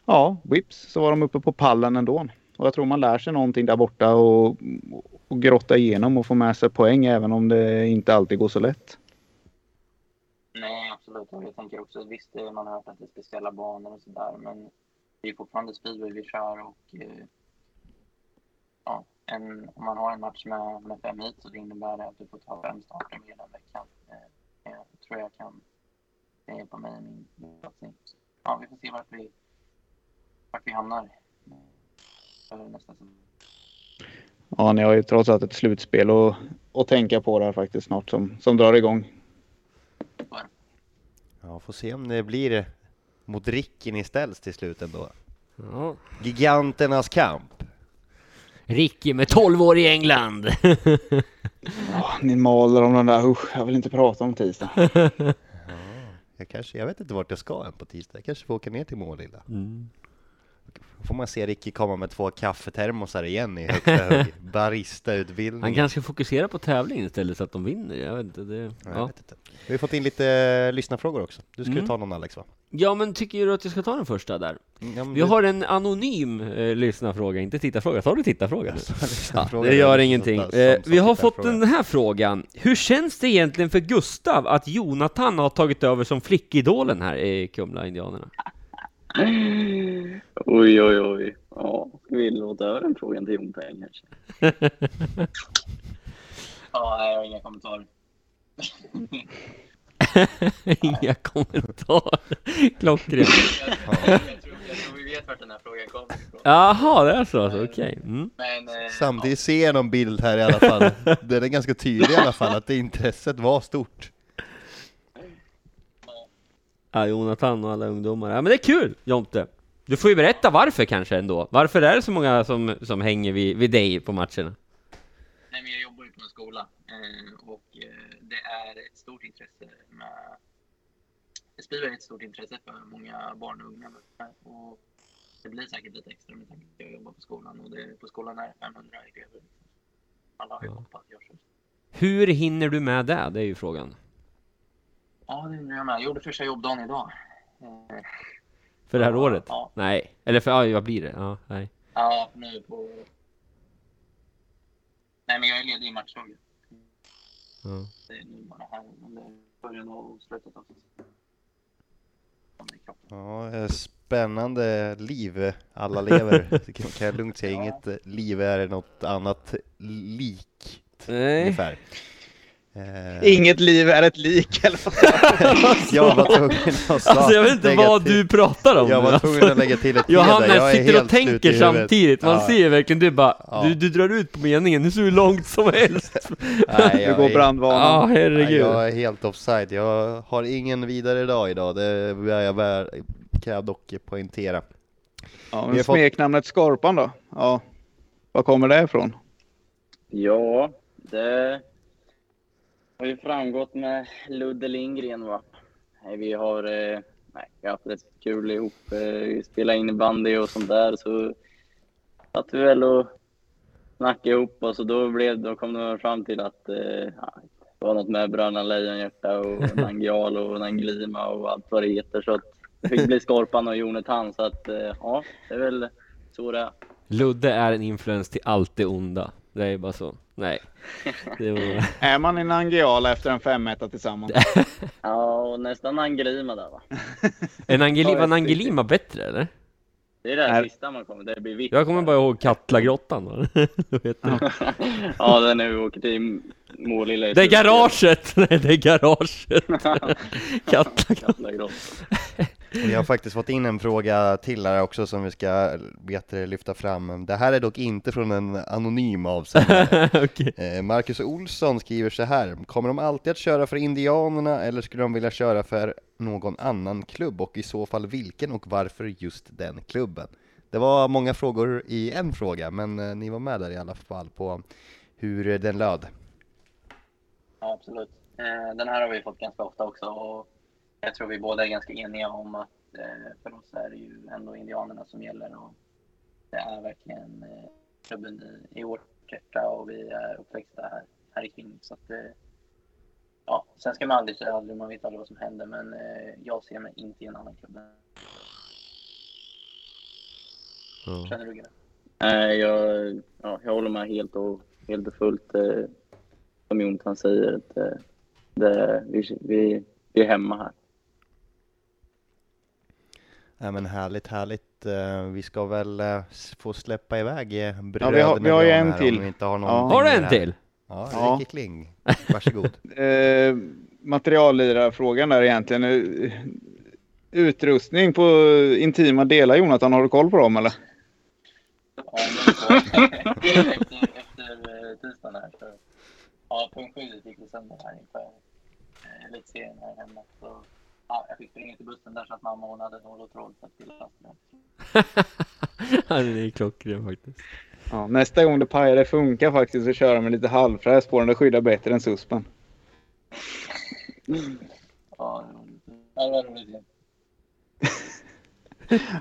ja, whips så var de uppe på pallen ändå. Och jag tror man lär sig någonting där borta och, och grotta igenom och få med sig poäng även om det inte alltid går så lätt. Nej, absolut. Jag tänker också, visst eh, man har hört att det är speciella banor och sådär, men det är fortfarande speedway vi kör och eh, ja, en, om man har en match med, med fem hit så det innebär det att du får ta fem starter med den veckan. Eh, det jag tror jag kan det hjälpa mig i min satsning. Ja, vi får se vart vi, vart vi hamnar för nästa säsong. Ja, ni har ju trots allt ett slutspel att, att tänka på där faktiskt snart som, som drar igång. Ja, får se om det blir mot Ricky ni ställs till slut ändå. Ja. Giganternas kamp. Ricky med 12 år i England! Ja, ni maler om den där, usch, jag vill inte prata om tisdag. Jag kanske, jag vet inte vart jag ska än på tisdag. Jag kanske får åka ner till Målilla. Mm. Får man se Ricky komma med två kaffetermosar igen i högsta hög. Baristautbildning. Han kanske fokuserar på tävlingen istället så att de vinner. Jag vet inte. Det, Ja, jag ja. vet inte. Vi har fått in lite eh, lyssnarfrågor också. Du skulle Mm. ta någon Alex va? ja, men tycker du att jag ska ta den första där? Ja, men Vi du- har en anonym eh, lyssnarfråga, inte tittarfråga. Tar du tittarfråga? Ja, det gör ingenting. som- Eh, som vi har fått den här frågan. Hur känns det egentligen för Gustav att Jonathan har tagit över som flickidolen här i Kumla-indianerna? Oj, oj, oj. Ja, ska vi låta över den frågan till Jon Peng kanske? Ja, nej, jag har inga kommentarer. Inga kommentarer. Klockrent. Jag, jag, tror, jag tror vi vet vart den här frågan kommer ifrån. Jaha, det är så alltså, okej. Mm. Men, eh, Samtidigt ser jag någon bild här i alla fall. Den är ganska tydlig i alla fall att det intresset var stort. Ja, Jonathan och alla ungdomar. Ja, men det är kul, Jonte. Du får ju berätta varför kanske ändå. Varför är det så många som, som hänger vid, vid dig på matcherna? Nej, men jag jobbar ju på en skola eh, och eh, det är ett stort intresse med... Speedway är ett stort intresse för många barn och unga. Och det blir säkert lite extra med tanke på att jag jobbar på skolan och det, på skolan är 500 elever. Alla har ju Ja. så. Hur hinner du med det? Det är ju frågan. Ja, det undrar jag med. Jag gjorde första jobbdagen idag. För det här Ja, året? ja. Nej. Eller för, ja, vad blir det? Ja, nej. Ja, nu på... Nej, men jag är ledig i matchdagen. Ja. Det är nu bara här början av slutet av. Ja, eh, spännande liv alla lever. Det kan kan jag lugnt säga. Inget liv är något annat likt Nej. ungefär. Eh, Inget liv är ett lik eller vad? jag var tvungen att Alltså jag vet inte vad till- du pratar om Jag var tvungen alltså. att lägga till ett där. Johannes Jag är sitter och tänker samtidigt, man Ja. ser verkligen, du bara, Ja. du, du drar ut på meningen, så långt som helst. Nej, jag går är- Ja, brandvarnaren. Nej, herregud. jag är helt offside. Jag har ingen vidare dag idag. Det jag väl, kan jag dock poängtera. Ja, Vi men har fått- smeknamnet Skorpan då? Ja. Var kommer det ifrån? Ja, det har ju framgått med Ludde Lindgren va. Vi har, eh, nej, vi har haft rätt kul ihop, eh, spela in bandy och sånt där så satt vi väl och snackade ihop och så då, blev, då kom de fram till att eh, det var något med Bröderna Lejonhjärta och Nangial och Nanglima och allt vad det heter så att det fick bli Skorpan och Jonathan så att eh, ja, det är väl så det är. Ludde är en influens till allt det onda. Det är bara så. Nej. Det var... Är man i Nangiala efter en 5 tillsammans? Ja, och nästan Nanglima där va. En Angeli, var en Angelima bättre eller? Det är det här sista man kommer, det blir vitt. Jag kommer bara ihåg Katlagrottan. ja, det är när vi åker till I Det är garaget! Nej, det är garaget. Katlagrottan. Vi har faktiskt fått in en fråga till här också som vi ska bättre lyfta fram. Det här är dock inte från en anonym avsändare. Okej. Eh, Marcus Olsson skriver så här. Kommer de alltid att köra för Indianerna eller skulle de vilja köra för någon annan klubb och i så fall vilken och varför just den klubben? Det var många frågor i en fråga men eh, ni var med där i alla fall på hur den löd. Ja, absolut. Eh, den här har vi fått ganska ofta också och jag tror vi båda är ganska eniga om att eh, för oss är det ju ändå indianerna som gäller och det är verkligen eh, klubben i, i vårt hjärta och vi är uppväxta här, här i kring. Så att, eh, ja, sen ska man aldrig säga aldrig, man vet aldrig vad som händer men eh, jag ser mig inte i en annan klubb. Ja. Känner du Gunnar? Nej, jag, ja, jag håller med helt och, helt och fullt. Som Jonathan säger, att eh, det, vi, vi, vi är hemma här. Ja men härligt, härligt. Eh, Vi ska väl eh, få släppa iväg eh, Ja, bröderna vi har- vi har ju en här till. Om vi inte har, någon Ja. Har du en till? Ja, Ja. Ricky Kling. Varsågod. Eh, materiallirarfrågan där egentligen. Utrustning på intima delar Jonathan, har du koll på dem eller? Ja, men så, efter, efter eh, tisdagen här så ja, pungskyddet gick ju sönder här inför eh, elitserien här hemma. Så, ja, jag fick springa till bussen där så att mamma hon hade nål och tråd för att fast den. Ja, det är klockren faktiskt. Ja, nästa gång det pajar det funkar faktiskt att köra med lite halvfräs på den. Det skyddar bättre än suspen. Ja, det var roligt.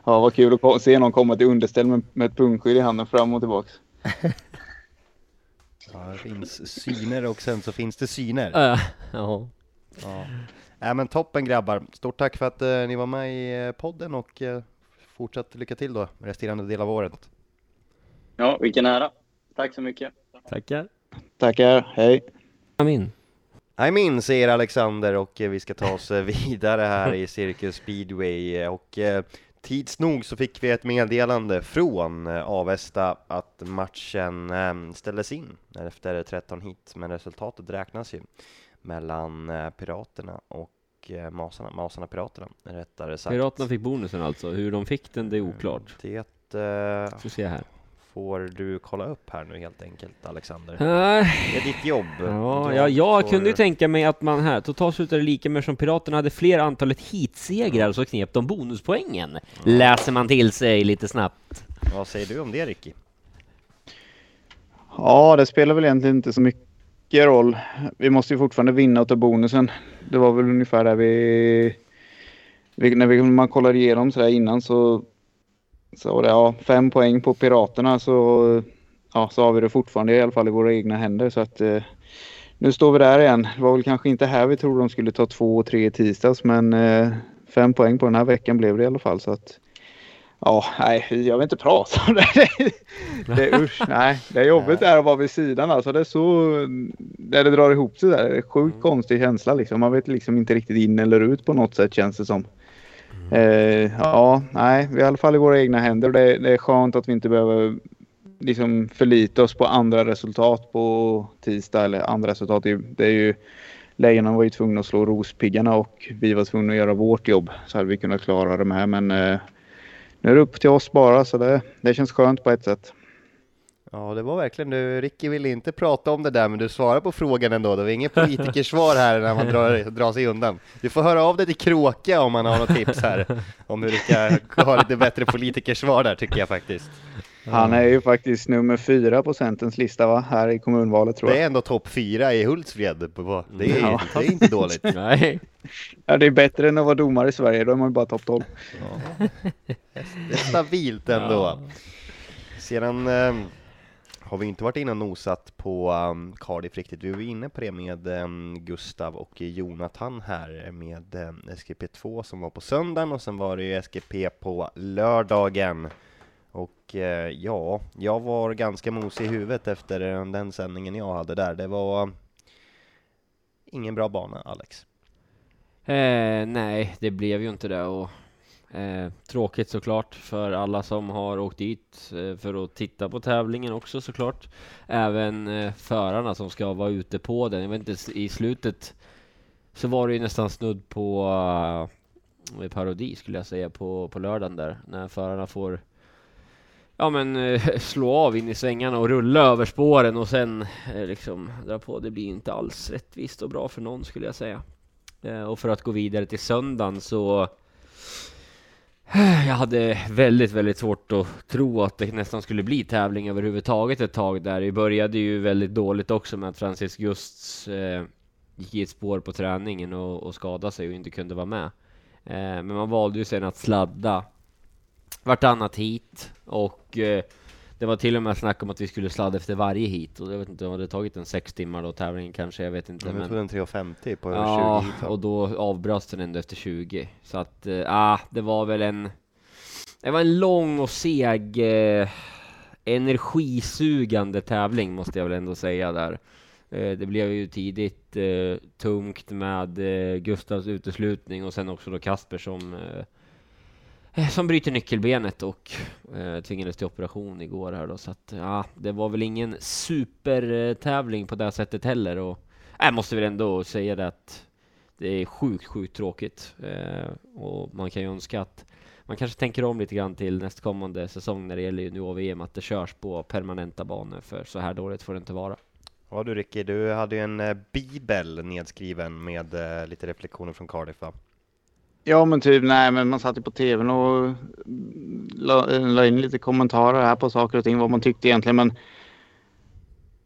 Ja, det vad kul att se någon komma till underställ med, med ett pungskydd i handen fram och tillbaks. Ja, det finns syner och sen så finns det syner. Äh, ja. Ja. Äh, men toppen grabbar. Stort tack för att eh, ni var med i eh, podden och eh, fortsatt lycka till då resterande del av året. Ja, vilken ära. Tack så mycket. Tackar. Tackar, hej. Amin. Jag minns säger Alexander och vi ska ta oss vidare här i Cirkus Speedway och eh, tids nog så fick vi ett meddelande från eh, Avesta att matchen eh, ställdes in efter 13 hit men resultatet räknas ju mellan eh, Piraterna och Masarna, Masarna Piraterna rättare sagt. Piraterna fick bonusen alltså. Hur de fick den, det är oklart. Det eh, Får se här. Får du kolla upp här nu helt enkelt Alexander. Äh, Det är ditt jobb. Ja, Du jag, jag får- kunde ju tänka mig att man här, totalt slutade lika med som Piraterna hade fler antalet heatsegrar så knep de bonuspoängen. Läser man till sig lite snabbt. Vad säger du om det Ricky? Ja, det spelar väl egentligen inte så mycket roll. Vi måste ju fortfarande vinna och ta bonusen. Det var väl ungefär där vi... vi när vi, man kollar igenom så där innan så... Så det ja, fem poäng på Piraterna så... Ja, så har vi det fortfarande i alla fall i våra egna händer så att... Eh, nu står vi där igen. Det var väl kanske inte här vi trodde de skulle ta två och tre i tisdags men eh, fem poäng på den här veckan blev det i alla fall så att... Ja, nej, jag vill inte prata om det. det är, usch, nej. Det är jobbigt där att vara vid sidan alltså. Det är så... Där det drar ihop sig där. Det är sjukt konstig känsla liksom. Man vet liksom inte riktigt in eller ut på något sätt känns det som. Eh, ja, nej, vi är i alla fall i våra egna händer det, det är skönt att vi inte behöver liksom förlita oss på andra resultat på tisdag eller andra resultat. Det är, det är ju Lejonen var ju tvungna att slå Rospiggarna och vi var tvungna att göra vårt jobb så hade vi kunnat klara det här men eh, nu är det upp till oss bara så det, det känns skönt på ett sätt. Ja, det var verkligen du. Ricky ville inte prata om det där, men du svarar på frågan ändå. Det var inget politikersvar här när man drar, drar sig undan. Du får höra av dig till Kråka om man har något tips här om hur du ska ha lite bättre politikersvar där tycker jag faktiskt. Han är ju faktiskt nummer fyra på Centerns lista va? Här i kommunvalet tror Det är jag. ändå topp fyra i Hultsfred. Det är, Ja. det är inte dåligt. Nej. Ja, det är bättre än att vara domare i Sverige. Då är man ju bara topp 12. Det är stabilt ändå. Sedan eh, har vi inte varit inne och nosat på um, Cardiff riktigt. Vi var inne på det med um, Gustav och Jonathan här med um, SGP2 som var på söndagen och sen var det ju SGP på lördagen. Och uh, ja, jag var ganska mosig i huvudet efter eh, den sändningen jag hade där. Det var um, ingen bra bana, Alex. Eh, nej, det blev ju inte det och eh, tråkigt såklart för alla som har åkt dit eh, för att titta på tävlingen också såklart. Även eh, förarna som ska vara ute på den. Jag vet inte, i slutet så var det ju nästan snudd på uh, parodi skulle jag säga på, på lördagen där när förarna får Ja men eh, slå av in i svängarna och rulla över spåren och sen liksom dra på. Det blir inte alls rättvist och bra för någon skulle jag säga. Och för att gå vidare till söndagen så jag hade väldigt, väldigt svårt att tro att det nästan skulle bli tävling överhuvudtaget ett tag där. Det började ju väldigt dåligt också med att Francis Gusts eh, gick i ett spår på träningen och, och skadade sig och inte kunde vara med. Eh, men man valde ju sen att sladda vartannat hit och eh, det var till och med snack om att vi skulle sladda efter varje hit och jag vet inte om det hade tagit en sex timmar då tävlingen kanske, jag vet inte. Jag men- tog en 3.50 på Ja, 20 hit. va? och då avbröts den ändå efter 20. Så att, eh, ah, det var väl en... Det var en lång och seg, eh, energisugande tävling måste jag väl ändå säga där. Eh, det blev ju tidigt eh, tungt med eh, Gustavs uteslutning och sen också då Kasper som eh, Eh, som bryter nyckelbenet och eh, tvingades till operation igår här då. Så att, ja, det var väl ingen supertävling på det sättet heller. Och jag måste väl ändå säga det att det är sjukt, sjukt tråkigt. Eh, och man kan ju önska att man kanske tänker om lite grann till nästkommande säsong när det gäller junior-VM, att det körs på permanenta banor, för så här dåligt får det inte vara. Ja du Ricky, du hade ju en eh, bibel nedskriven med eh, lite reflektioner från Cardiff va? Ja men typ nej men man satt ju på tvn och la, la in lite kommentarer här på saker och ting vad man tyckte egentligen men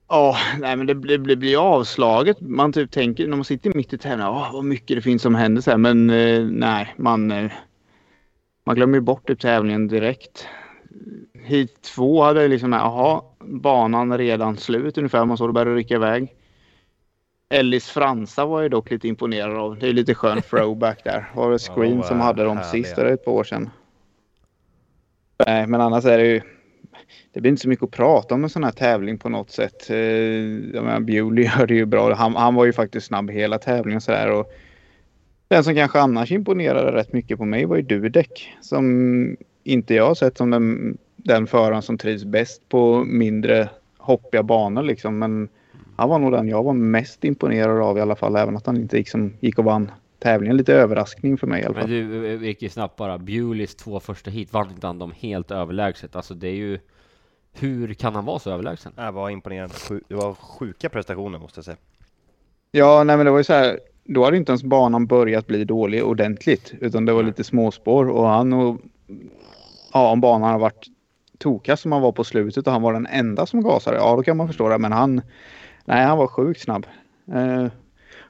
Ja, nej men det, blir- blir, blir avslaget. Man typ tänker när man sitter mitt i tävlingen, åh vad mycket det finns som händer så här. Men eh, nej, man... Eh, man glömmer ju bort typ tävlingen direkt. Hit två hade jag liksom, jaha, banan redan slut ungefär. Man såg det började rycka iväg. Ellis Fransa var jag dock lite imponerad av. Det är lite skön throwback där. Var det Ja, Screen de som hade dem sist, det ett par år sedan. Nej, men annars är det ju... Det blir inte så mycket att prata om en sån här tävling på något sätt. Eh, Jag menar, Bewley gör det ju bra. Han, han var ju faktiskt snabb hela tävlingen och sådär. Och den som kanske annars imponerade rätt mycket på mig var ju Dudek. Som inte jag har sett som den, den föraren som trivs bäst på mindre hoppiga banor liksom. Men han var nog den jag var mest imponerad av i alla fall. Även att han inte liksom gick och vann tävlingen. Lite överraskning för mig i alla Men fall. du, vi gick ju snabbt bara. Bewleys två första hit vann inte han dem helt överlägset. Alltså det är ju... Hur kan han vara så överlägsen? Det var imponerande. Det var sjuka prestationer måste jag säga. Ja, nej men det var ju så här. Då hade inte ens banan börjat bli dålig ordentligt. Utan det var lite småspår och han och... Ja, om banan har varit tokig som han var på slutet och han var den enda som gasade. Ja, då kan man förstå det. Men han... Nej, han var sjukt snabb. Eh,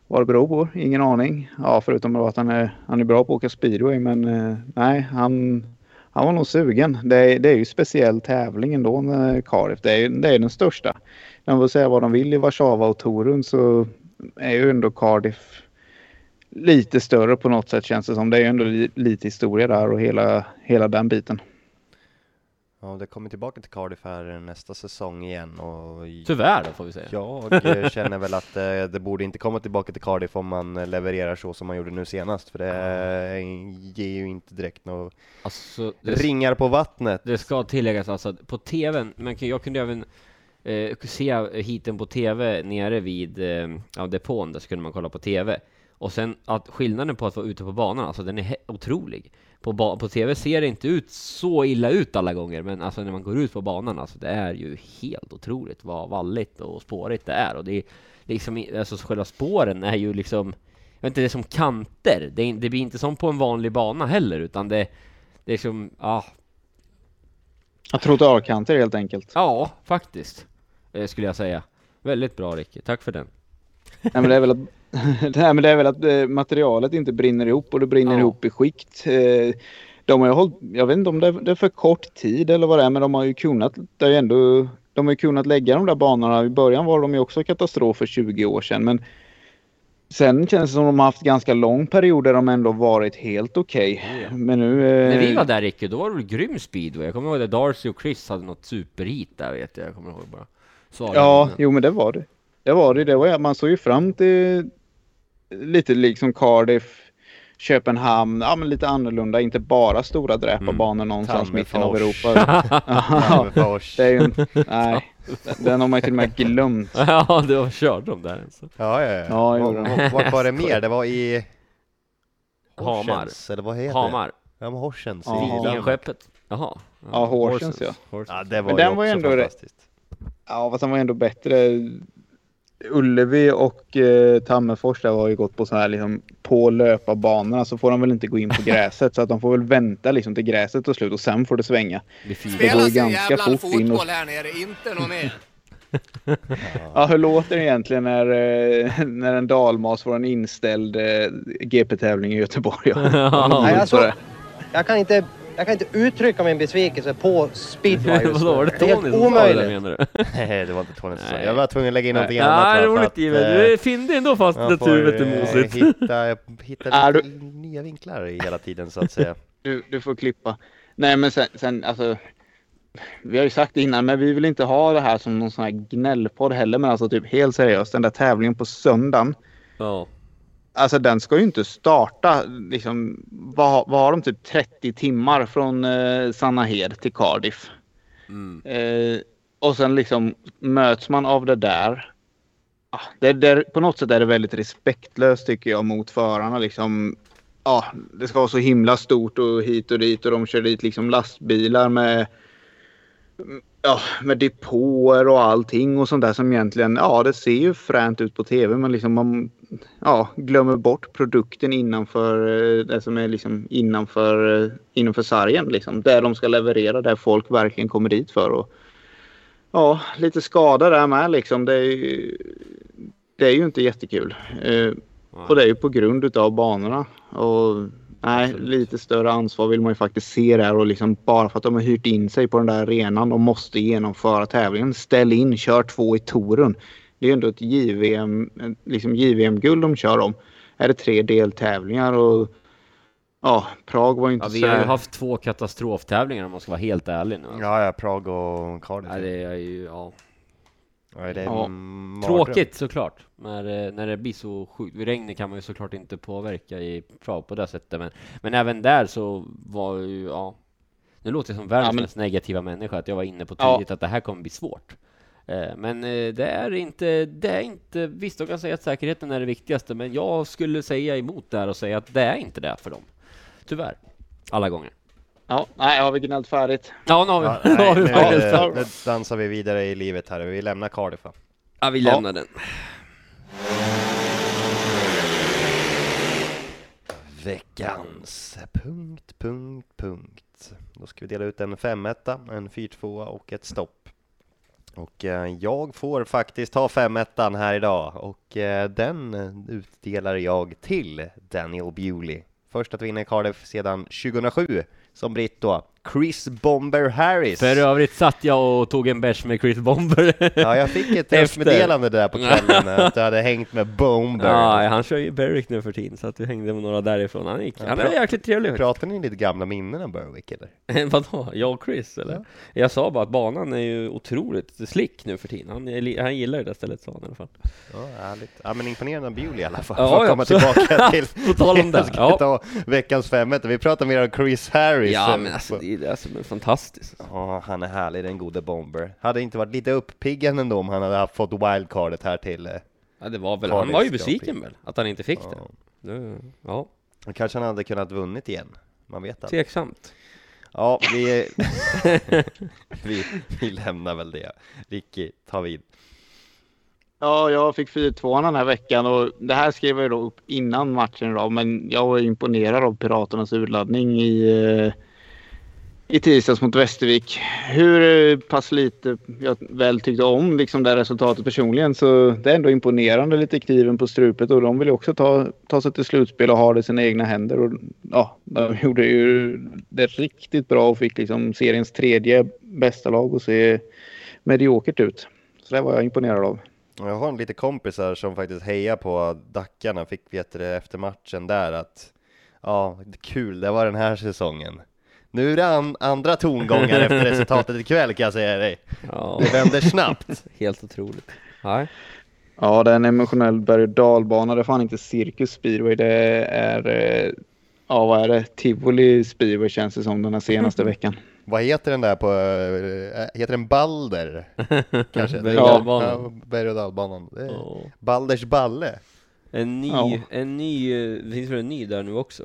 vad det beror på? Ingen aning. Ja, förutom att han är, han är bra på att åka speedway. Men eh, nej, han, han var nog sugen. Det är, det är ju speciell tävling ändå med Cardiff. Det är, det är den största. De får säga vad de vill i Warszawa och Torun så är ju ändå Cardiff lite större på något sätt känns det som. Det är ju ändå lite historia där och hela, hela den biten. Ja, det kommer tillbaka till Cardiff här nästa säsong igen och Tyvärr då får vi säga. jag eh, känner väl att eh, det borde inte komma tillbaka till Cardiff om man eh, levererar så som man gjorde nu senast för det ger ju inte direkt några Alltså, ringar på vattnet. det ska tilläggas alltså på TVn, men jag kunde även eh, se hiten på TV nere vid eh, ja, depån, där så kunde man kolla på TV. Och sen att skillnaden på att vara ute på banan, alltså den är otrolig. På, på TV ser det inte ut så illa ut alla gånger, men alltså när man går ut på banan, alltså det är ju helt otroligt vad valligt och spårigt det är. Och det är liksom, alltså själva spåren är ju liksom, jag vet inte, det är som kanter. Det, är, det blir inte som på en vanlig bana heller, utan det, det är som, ja, Ja, Trottoarkanter helt enkelt. Ja, faktiskt. Eh, skulle jag säga. Väldigt bra Ricky, tack för den. Nej, men det är väl att, nej, men det är väl att eh, materialet inte brinner ihop och det brinner Ja. ihop i skikt. Eh, De har ju hållit, jag vet inte om det är, för kort tid eller vad det är, men de har ju kunnat, det är ändå, de har ju kunnat lägga de där banorna. I början var de ju också katastrof för 20 år sedan, men sen känns det som de har haft ganska lång period där de ändå varit helt okej. Men nu... eh, När vi var där Ricky, då var det väl grym speedway. Jag kommer ihåg att Darcy och Chris hade något superhit där vet jag. Jag kommer ihåg bara. Så Ja, jo men det var det. Det var det. det var, man såg ju fram till lite liksom Cardiff, Köpenhamn, ja men lite annorlunda, inte bara stora dräparbanor någonstans mitten av. Europa. Ja, det är ju, en- nej, den har man ju till och med glömt. ja, det var körde de där alltså. Ja, ja, ja. Ja, Var- var- Vart var det mer? Det var i Hamar. Horsens, eller vad heter Hamar. det? Ja, men Horsens. Vikingenskeppet. Jaha. Ja, Horsens, ja. Horsens. Ja, det var Men ju den var ju också ändå rätt- fantastiskt. Ja, fast den var ändå bättre. Ullevi och eh, Tammerfors där har ju gått på så här liksom på löparbanorna så får de väl inte gå in på gräset så att de får väl vänta liksom till gräset tar slut och sen får det svänga. Det fint. går Spelas ju en ganska jävla fort in och- fotboll här nere, inte något mer. Ja, hur låter det egentligen när, eh, när en dalmas får en inställd eh, GP-tävling i Göteborg? Ja. Nej, alltså, Så det- jag, kan inte, jag kan inte uttrycka min besvikelse på speedway just Vadå, var nu. det Det är Tony helt som sa det omöjligt. menar du? Nej, det var inte Tony som sa. Nej. Jag var tvungen att lägga in någonting Ja, annat. för roligt eh, Du finner ändå fast det får, huvudet är mosigt. Hitta, hitta Är lite nya vinklar i hela tiden så att säga. Du, du får klippa. Nej, men sen, sen alltså. Vi har ju sagt det innan, men vi vill inte ha det här som någon sån här gnällpodd heller. Men alltså typ helt seriöst, den där tävlingen på söndagen. Ja. Alltså den ska ju inte starta. Liksom, vad, vad har de? Typ 30 timmar från eh, Sannahed till Cardiff. Mm. Eh, och sen liksom möts man av det där. Ah, det, det, på något sätt är det väldigt respektlöst tycker jag mot förarna. Liksom, ah, det ska vara så himla stort och hit och dit och de kör dit liksom lastbilar med ja, med depåer och allting och sånt där som egentligen, ja det ser ju fränt ut på tv men liksom man ja, glömmer bort produkten innanför eh, det som är liksom innanför, eh, innanför sargen liksom. Där de ska leverera, där folk verkligen kommer dit för. Och, ja, lite skada där med liksom. Det är ju, det är ju inte jättekul. Eh, och det är ju på grund utav banorna. Och Nej, Absolut. lite större ansvar vill man ju faktiskt se där och liksom bara för att de har hyrt in sig på den där arenan och måste genomföra tävlingen. Ställ in, kör två i touren. Det är ju ändå ett JVM, liksom JVM-guld de kör om. Är det tre deltävlingar och ja, Prag var ju inte Ja, vi så... har ju haft två katastroftävlingar om man ska vara helt ärlig nu. alltså. Ja, ja, Prag och Cardiff. Ja, det är ju, ja. Ja, det är Ja. Tråkigt såklart, när, eh, när det blir så sjukt. Regnet kan man ju såklart inte påverka i Prag på det sättet, men, men även där så var ju, ja. Nu låter jag som världens Ja, men- mest negativa människa, att jag var inne på Ja. tidigt att det här kommer bli svårt. Eh, Men eh, det är inte, det är inte, visst de kan säga att säkerheten är det viktigaste, men jag skulle säga emot där och säga att det är inte det för dem. Tyvärr. Alla gånger. Ja, nej, har vi gnällt färdigt? Ja, nu har vi, Ja, nu har nej, vi nu, faktiskt. nu, nu dansar vi vidare i livet här. Vi lämnar Cardiff. va? Ja, vi lämnar den. Veckans punkt, punkt, punkt. Då ska vi dela ut en femetta, en fyrtvåa och ett stopp. Och eh, jag får faktiskt ta femettan här idag och eh, den eh, utdelar jag till Daniel Bewley. Först att vinna i Cardiff sedan 2007 som britt då. Chris Bomber Harris. För övrigt satt jag och tog en bärs med Chris Bomber. Ja, jag fick ett röstmeddelande där på kvällen att du hade hängt med Bomber. Ja, han kör ju Berwick nu för tiden, så att vi hängde med några därifrån. Han, gick, Ja, han är jäkligt trevlig. Pratar ni lite gamla minnen av Berwick eller? Vadå? Jag och Chris eller? Jag sa bara att banan är ju otroligt slick nu för tiden. Han, han gillar det där stället sa han i alla fall. Ja, härligt. Ja, men imponerande av Bewley i alla fall. Ja, För att ja, komma så- tillbaka till... På tal om det. Ja, veckans femmet. Vi pratar mer om Chris Harris. ja eh, men alltså på- det är det som är fantastiskt. Ja, han är härlig, den gode Bomber. Hade inte varit lite uppiggande ändå om han hade fått wildcardet här till... eh, Ja, det var väl, han var ju besviken väl, att han inte fick Ja. det. det. Ja, Och kanske han hade kunnat vunnit igen. Man vet aldrig. tveksamt. Ja, vi, vi, vi lämnar väl det. Ricky, ta vid. Ja, jag fick 4-2 den här veckan och det här skrev jag då upp innan matchen då, men jag var imponerad av Piraternas urladdning i, eh, i tisdags mot Västervik. Hur eh, pass lite jag väl tyckte om liksom det resultatet personligen så det är ändå imponerande lite kniven på strupet och de vill ju också ta, ta sig till slutspel och ha det i sina egna händer. Och, ja, de gjorde ju det riktigt bra och fick liksom seriens tredje bästa lag och se mediokert ut. Så det var jag imponerad av. Jag har en lite kompisar som faktiskt hejar på Dackarna, fick veta det eh, efter matchen där att ja, kul, det var den här säsongen. Nu är det an andra tongångar efter resultatet ikväll kan jag säga dig. Ja, Det vänder snabbt. helt otroligt. Nej. Ja, det är en emotionell berg och dalbana. Det är fan inte cirkus speedway. Det är, eh, ja vad är det? Tivoli speedway känns det som den här senaste veckan. Vad heter den där på, äh, heter den Balder? Kanske? Berg och dalbanan. Ja, berg och dalbanan. Det är Ja. Balders balle. En ny, Ja. en ny, eh, det finns väl en ny där nu också?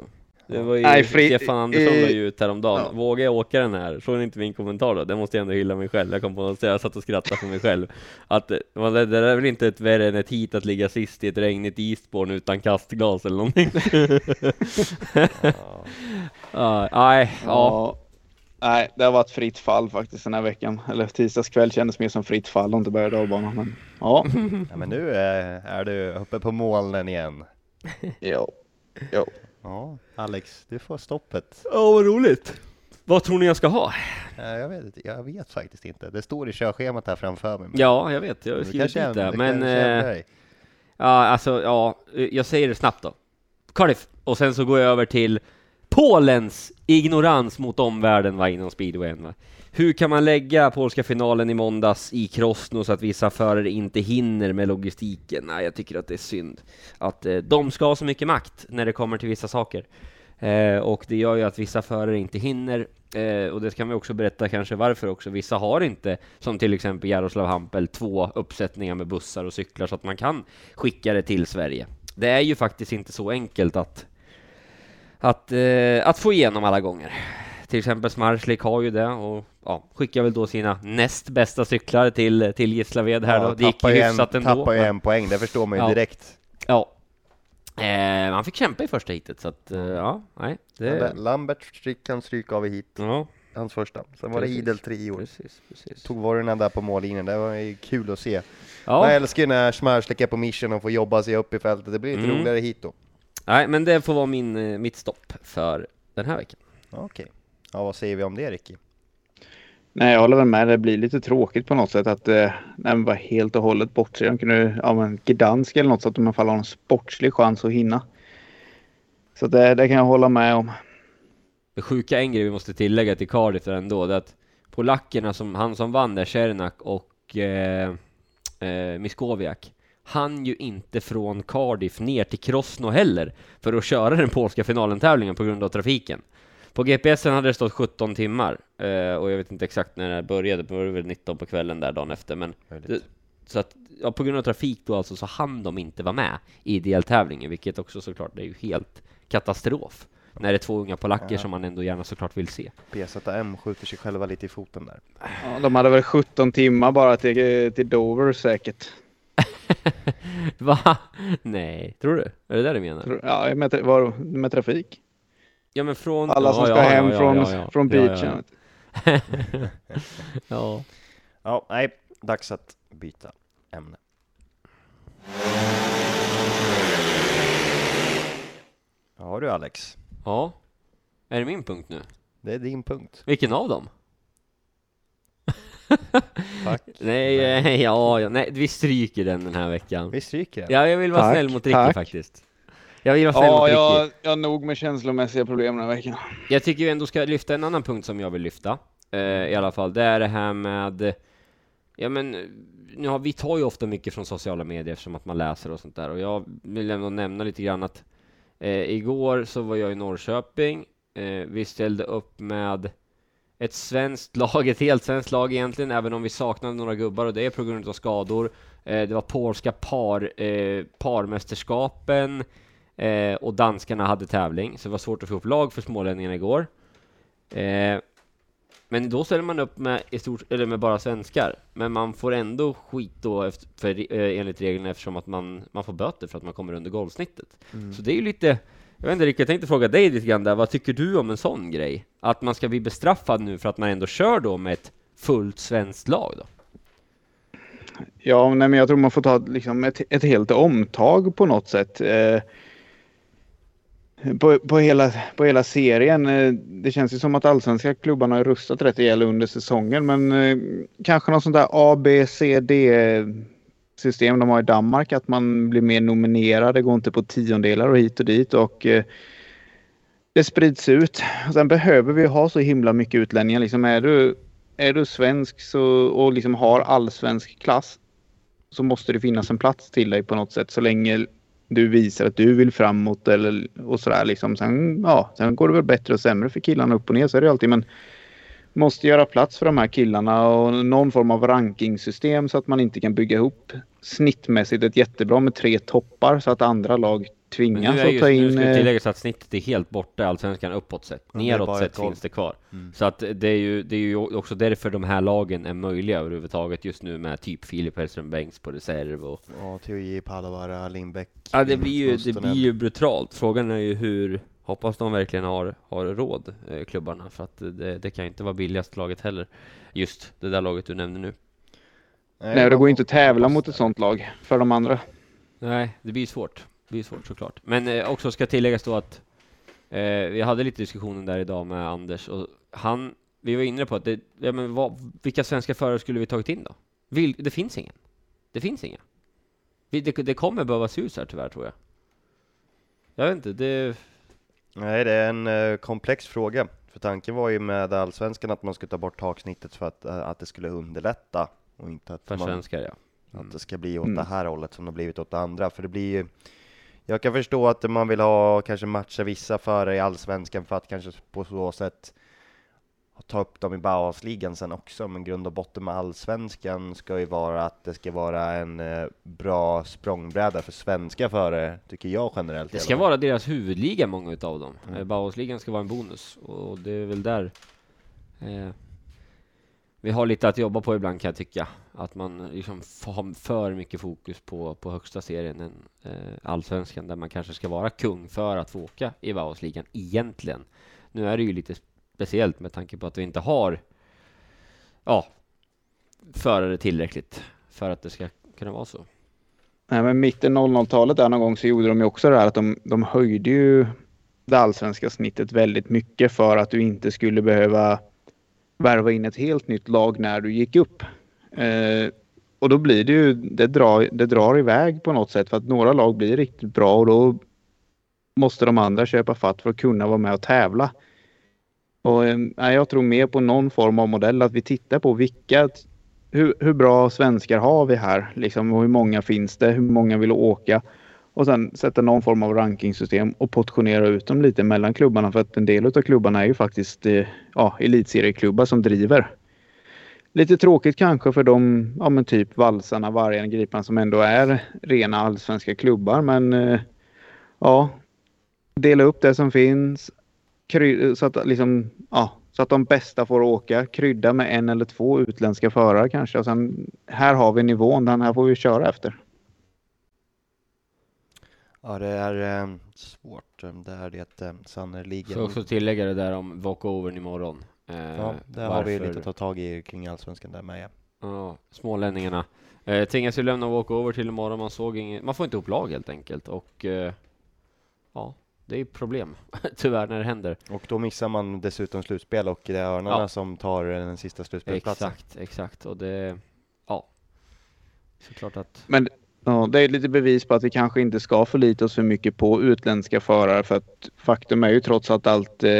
Det var ju Nej, fri- Stefan Andersson la ju ut häromdagen. ja. Vågar jag åka den här? Såg ni inte min kommentar då? Det måste jag ändå hylla mig själv. Jag kom på något jag satt och skrattade för mig själv. Att det där är väl inte ett värre än ett hit att ligga sist i ett regnigt Eastbourne utan kastglas eller någonting. Ja, Nej, ja. Nej, det har varit fritt fall faktiskt den här veckan. Eller tisdagskväll kändes mer som fritt fall och inte berg och dalbana. Men ja, Ja, men nu är, är du uppe på molnen igen. jo. jo. Ja, Alex, du får stoppet. Åh, vad roligt! Vad tror ni jag ska ha? Ja, jag, vet, jag vet faktiskt inte. Det står i körschemat här framför mig. Ja, jag vet, jag har skrivit ändrar- du Men, eh, ja, alltså, ja, jag säger det snabbt då. Cardiff, och sen så går jag över till Polens ignorans mot omvärlden var inom speedwayen. Va? Hur kan man lägga polska finalen i måndags i Krosno så att vissa förare inte hinner med logistiken? Nej, jag tycker att det är synd att eh, de ska ha så mycket makt när det kommer till vissa saker. Eh, och det gör ju att vissa förare inte hinner. Eh, och det kan vi också berätta kanske varför också. Vissa har inte, som till exempel Jaroslav Hampel, två uppsättningar med bussar och cyklar så att man kan skicka det till Sverige. Det är ju faktiskt inte så enkelt att att, eh, att få igenom alla gånger. Till exempel Smarslik har ju det och ja, skickar väl då sina näst bästa cyklar till, till Gislaved här då. Det gick ju en, hyfsat ändå. tappar ju men- en poäng, det förstår man ju Ja. direkt. Ja. Eh, han fick kämpa i första hitet så att, eh, ja, nej. Det, Lambert stryk, kan stryka av i hit, ja, hans första. Sen var det idel trior. precis, precis. Tog vorrorna där på mållinjen, det var ju kul att se. Ja, älskar ju när Smarslik är på mission och får jobba sig upp i fältet, det blir lite Mm. roligare hit då. Nej, men det får vara min, eh, mitt stopp för den här veckan. Okej. Ja, vad säger vi om det Ricky? Nej, jag håller väl med. Det blir lite tråkigt på något sätt att eh, bara helt och hållet bortse. De kunde, ja men Gdansk eller något så att de i alla fall har en sportslig chans att hinna. Så det, det kan jag hålla med om. Det sjuka en grej vi måste tillägga till Cardiff där ändå, det är att polackerna som, han som vann där, Cernak och eh, eh, Miskowiak, han ju inte från Cardiff ner till Krosno heller för att köra den polska finalen-tävlingen på grund av trafiken. På GPSen hade det stått 17 timmar eh, och jag vet inte exakt när det började, det var väl 19 på kvällen där dagen efter, men det, så att ja, på grund av trafik då alltså så hann de inte vara med i deltävlingen, vilket också såklart är ju helt katastrof. När det är två unga polacker Ja. som man ändå gärna såklart vill se. PZM skjuter sig själva lite i foten där. Ja, de hade väl 17 timmar bara till, till Dover säkert. Va? Nej, tror du? Är det där du menar? Ja, med, tra- var, med trafik. Ja men från... Alla som ja, ska ja, hem ja, från, ja, ja. från beachen. Ja, ja. Ja, nej, dags att byta ämne. Ja du Alex, ja. Är det min punkt nu? det är din punkt. Vilken av dem? Tack. Nej, eh, ja, ja, nej, vi stryker den den här veckan. Vi stryker den. Ja, jag vill vara Tack, snäll mot Ricky tack. faktiskt. Jag vill vara snäll Ja, mot Ricky. jag, jag har nog med känslomässiga problem den här veckan. Jag tycker ju ändå ska lyfta en annan punkt som jag vill lyfta. Eh, I alla fall, det är det här med... Ja men, nu har, vi tar ju ofta mycket från sociala medier eftersom att man läser och sånt där. Och jag vill ändå nämna lite grann att eh, igår så var jag i Norrköping. Eh, vi ställde upp med ett svenskt lag, ett helt svenskt lag egentligen, även om vi saknade några gubbar och det är på grund av skador. Eh, det var polska par, eh, parmästerskapen eh, och danskarna hade tävling, så det var svårt att få upp lag för smålänningarna igår. Eh, men då ställer man upp med, i stort, eller med bara svenskar, men man får ändå skit då efter, för, eh, enligt reglerna eftersom att man, man får böter för att man kommer under golvsnittet. Så det är ju lite, jag vet inte Rick, jag tänkte fråga dig lite grann där, vad tycker du om en sån grej? Att man ska bli bestraffad nu för att man ändå kör då med ett fullt svenskt lag då? Ja, nej, men jag tror man får ta liksom ett, ett helt omtag på något sätt. Eh, på, på, hela, på hela serien. Eh, det känns ju som att allsvenska klubbarna har rustat rätt ihjäl under säsongen. Men eh, kanske något sånt där A, B, C, D system de har i Danmark. Att man blir mer nominerad. Det går inte på tiondelar och hit och dit. Och eh, det sprids ut. Sen behöver vi ha så himla mycket utlänningar. Liksom är du är du svensk så, och liksom har allsvensk klass så måste det finnas en plats till dig på något sätt så länge du visar att du vill framåt eller och sådär liksom. Sen, ja, sen går det väl bättre och sämre för killarna upp och ner så är det alltid men måste göra plats för de här killarna och någon form av rankingsystem så att man inte kan bygga ihop snittmässigt ett jättebra med tre toppar så att andra lag Men nu, tvingas är att ju, ta nu in... ska det eh, tilläggas att snittet är helt borta i Allsvenskan uppåt sett. Ja, Neråt sett finns det kvar. Mm. Så att det är, ju, det är ju också därför de här lagen är möjliga överhuvudtaget just nu med typ Filip Hellström Bengts på reserv och Ja, TOJ, Palavara, Lindbäck. Ja det blir ju, det blir ju brutalt. Frågan är ju hur Hoppas de verkligen har, har råd, eh, klubbarna, för att det, det kan inte vara billigast laget heller. Just det där laget du nämnde nu. Nej, det går inte att tävla mot ett sånt lag för de andra. Nej, det blir svårt. Det blir svårt såklart. Men eh, också ska tilläggas då att eh, vi hade lite diskussionen där idag med Anders och han, vi var inne på att det, ja, men vad, vilka svenska förare skulle vi tagit in då? Vil, det finns ingen. Det finns inga. Vi, det, det kommer behöva se ut så här tyvärr tror jag. Jag vet inte, det... Nej, det är en eh, komplex fråga. För tanken var ju med allsvenskan att man skulle ta bort taksnittet för att, eh, att det skulle underlätta och inte att, För man, svenskar ja. att det ska bli åt Mm. det här hållet som det har blivit åt det andra. För det blir ju Jag kan förstå att man vill ha kanske matcha vissa förare i allsvenskan för att kanske på så sätt ta upp dem i Bauhausligan sen också, men grund och botten med allsvenskan ska ju vara att det ska vara en eh, bra språngbräda för svenska förare, tycker jag generellt. Det ska vara deras huvudliga, många utav dem. Mm. Mm. Bauhausligan ska vara en bonus, och det är väl där eh, vi har lite att jobba på ibland kan jag tycka. Att man liksom får ha för mycket fokus på, på högsta serien än eh, allsvenskan, där man kanske ska vara kung för att få åka i Bauhausligan egentligen. Nu är det ju lite speciellt med tanke på att vi inte har ja, förare tillräckligt för att det ska kunna vara så. Nej, men mitten 00-talet där någon gång så gjorde de ju också det här att de, de höjde ju det allsvenska snittet väldigt mycket för att du inte skulle behöva värva in ett helt nytt lag när du gick upp. Eh, och då blir det ju, det drar, det drar iväg på något sätt för att några lag blir riktigt bra och då måste de andra köpa fatt för att kunna vara med och tävla. Och, eh, jag tror mer på någon form av modell att vi tittar på vilka hur, hur bra svenskar har vi här? Liksom, hur många finns det? Hur många vill åka? Och sen sätta någon form av rankingsystem och portionera ut dem lite mellan klubbarna för att en del av klubbarna är ju faktiskt eh, ja, elitserieklubbar som driver. Lite tråkigt kanske för de, ja men typ Valsarna, Vargen, Gripan som ändå är rena allsvenska klubbar men eh, ja, dela upp det som finns så att liksom, ja, så att de bästa får åka. Krydda med en eller två utländska förare kanske. Och sen, här har vi nivån, den här får vi köra efter. Ja, det är eh, svårt. Det är det eh, sannerligen. Så också tillägga det där om walkovern imorgon. Eh, ja, där varför... har vi lite att ta tag i kring allsvenskan där med. Ja, smålänningarna. Eh, tvingas ju lämna walkover till imorgon. Man såg inget, man får inte upp lag helt enkelt och eh, ja, det är problem tyvärr när det händer. Och då missar man dessutom slutspel och det är Örnarna ja. som tar den sista slutspelsplatsen. Exakt, exakt och det, ja, såklart att. Men ja, det är lite bevis på att vi kanske inte ska förlita oss för mycket på utländska förare för att faktum är ju trots att allt eh,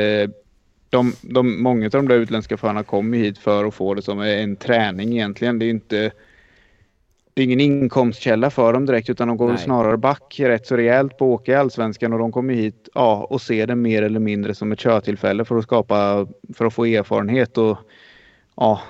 de, de, många av de där utländska förarna kommer hit för att få det som en träning egentligen. Det är inte det är ingen inkomstkälla för dem direkt utan de går Nej. snarare back rätt så rejält på att åka i Allsvenskan och de kommer hit ja, och ser det mer eller mindre som ett körtillfälle för att skapa, för att få erfarenhet och ja,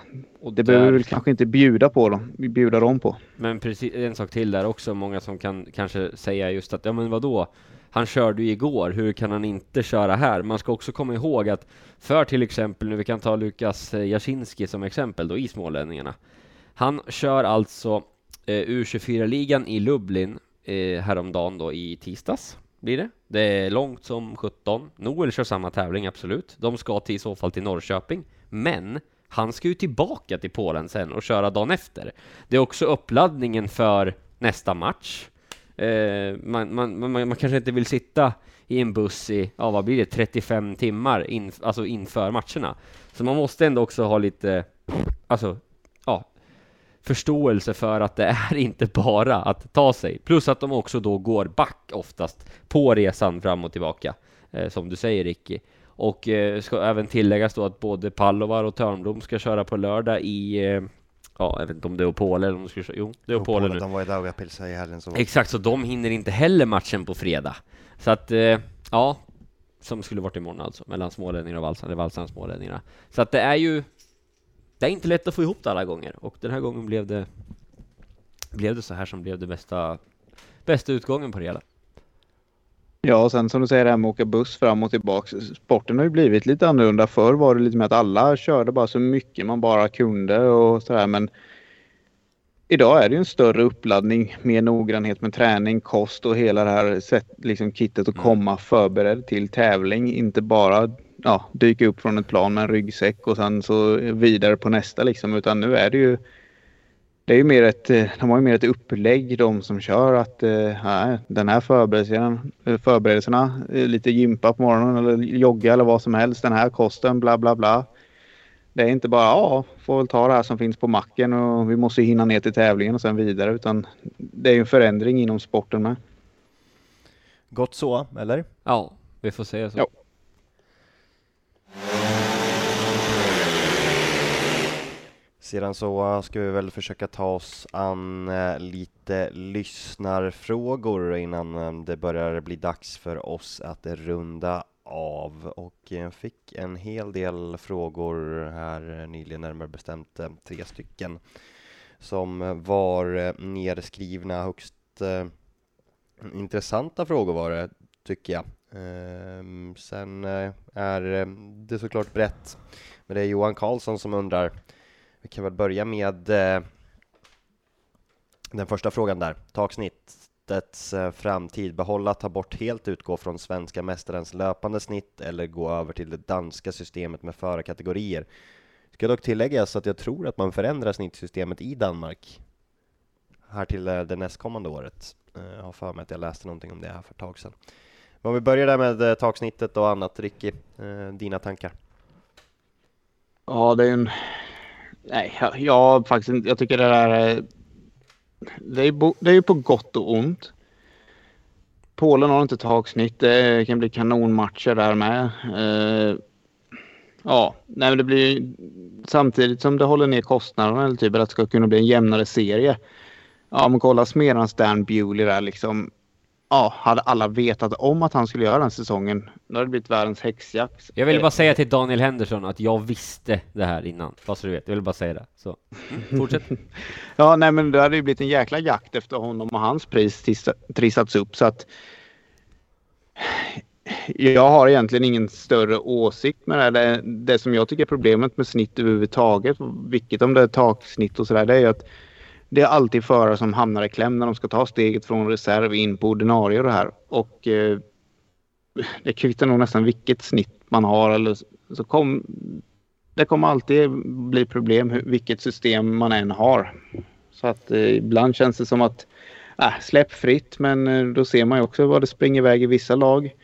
och det där... behöver vi kanske inte bjuda på dem, bjuda dem på. Men precis, en sak till där också, många som kan kanske säga just att, ja men vadå, han körde ju igår, hur kan han inte köra här? Man ska också komma ihåg att för till exempel, nu vi kan ta Lukas Jasinski som exempel då i Smålänningarna. Han kör alltså Eh, U24-ligan i Lublin eh, häromdagen då i tisdags blir det. Det är långt som 17. Noel kör samma tävling, absolut. De ska till i så fall till Norrköping. Men han ska ju tillbaka till Polen sen och köra dagen efter. Det är också uppladdningen för nästa match. Eh, man, man, man, man, kanske inte vill sitta i en buss i, ja vad blir det, 35 timmar in, alltså inför matcherna. Så man måste ändå också ha lite, alltså förståelse för att det är inte bara att ta sig. Plus att de också då går back oftast på resan fram och tillbaka, eh, som du säger Ricky. Och eh, ska även tilläggas då att både Pallovar och Törnblom ska köra på lördag i eh, Ja, jag vet inte om det är Opole eller om de ska köra, jo, det är Opole nu. De var i Daugavpils i helgen så Exakt, så de hinner inte heller matchen på fredag. Så att, eh, ja, som skulle varit imorgon alltså, mellan smålänningarna och valsarna, valsarna och smålänningarna. Så att det är ju det är inte lätt att få ihop det alla gånger och den här gången blev det blev det så här som blev det bästa bästa utgången på det hela. Ja, och sen som du säger det här med att åka buss fram och tillbaka. Sporten har ju blivit lite annorlunda. Förr var det lite med att alla körde bara så mycket man bara kunde och sådär. Men idag är det ju en större uppladdning, mer noggrannhet med träning, kost och hela det här sätt, liksom kittet att mm. komma förberedd till tävling. Inte bara ja, dyka upp från ett plan med en ryggsäck och sen så vidare på nästa liksom. Utan nu är det ju det är ju mer ett, de har ju mer ett upplägg de som kör att äh, den här förberedelsen, förberedelserna, lite gympa på morgonen eller jogga eller vad som helst, den här kosten, bla bla bla. Det är inte bara ja, får väl ta det här som finns på macken och vi måste hinna ner till tävlingen och sen vidare utan det är en förändring inom sporten med. Gott så, eller? Ja, vi får säga så. Ja. Sedan så äh, ska vi väl försöka ta oss an äh, lite lyssnarfrågor innan äh, det börjar bli dags för oss att runda av. Och jag fick en hel del frågor här nyligen, närmare bestämt tre stycken som var nedskrivna. Högst intressanta frågor var det, tycker jag. Ehm, sen är det såklart brett, men det är Johan Karlsson som undrar vi kan väl börja med eh, den första frågan där. Taksnittets eh, framtid. Behålla, ta bort helt, utgå från svenska mästarens löpande snitt eller gå över till det danska systemet med förarkategorier. Ska dock tilläggas att jag tror att man förändrar snittsystemet i Danmark här till eh, det nästkommande året. Eh, jag har för mig att jag läste någonting om det här för ett tag sedan. Men om vi börjar där med eh, taksnittet och annat, Ricky, eh, dina tankar? Ja, det är en... Nej, jag, jag faktiskt inte. Jag tycker det där är... Det är, bo... det är ju på gott och ont. Polen har inte taksnitt. Det kan bli kanonmatcher där med. Uh, Ja, nej, men det blir ju samtidigt som det håller ner kostnaderna eller typ att det ska kunna bli en jämnare serie. Ja, men kolla Smedans Dan Bewley där liksom. Ja, hade alla vetat om att han skulle göra den säsongen, då hade det blivit världens häxjakt. Jag ville bara säga till Daniel Henderson att jag visste det här innan, fast du vet. Jag ville bara säga det. Så, fortsätt. Ja, nej, men det hade ju blivit en jäkla jakt efter honom och hans pris trissats upp så att. Jag har egentligen ingen större åsikt med det här. Det, det som jag tycker är problemet med snitt överhuvudtaget, vilket om det är taksnitt och sådär, det är ju att det är alltid förare som hamnar i kläm när de ska ta steget från reserv in på ordinarie och det här. Och eh, det kvittar nog nästan vilket snitt man har eller så kom, det kommer alltid bli problem vilket system man än har. Så att eh, ibland känns det som att äh, släpp fritt men eh, då ser man ju också vad det springer iväg i vissa lag.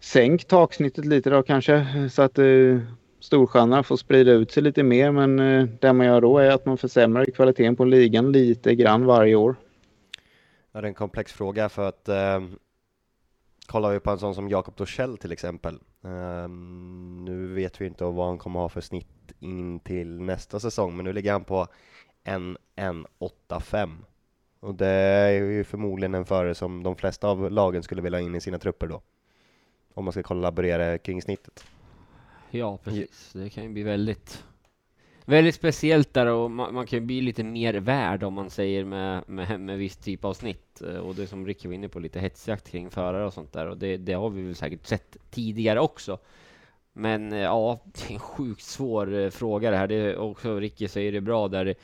Sänk taksnittet lite då kanske så att eh, storstjärnorna får sprida ut sig lite mer men eh, det man gör då är att man försämrar kvaliteten på ligan lite grann varje år. Ja, det är en komplex fråga för att eh, kollar vi på en sån som Jakob Torssell till exempel. Eh, nu vet vi inte vad han kommer ha för snitt in till nästa säsong, men nu ligger han på en 1,85. Och det är ju förmodligen en förare som de flesta av lagen skulle vilja ha in i sina trupper då. Om man ska kolla laborera kring snittet. Ja, precis. Det kan ju bli väldigt, väldigt speciellt där och man, man kan ju bli lite mer värd om man säger med, med, med viss typ av snitt. Eh, Och det som Ricky var inne på, lite hetsjakt kring förare och sånt där. Och det, det har vi väl säkert sett tidigare också. Men eh, ja, det är en sjukt svår eh, fråga det här. Det är också, Ricky säger det bra där.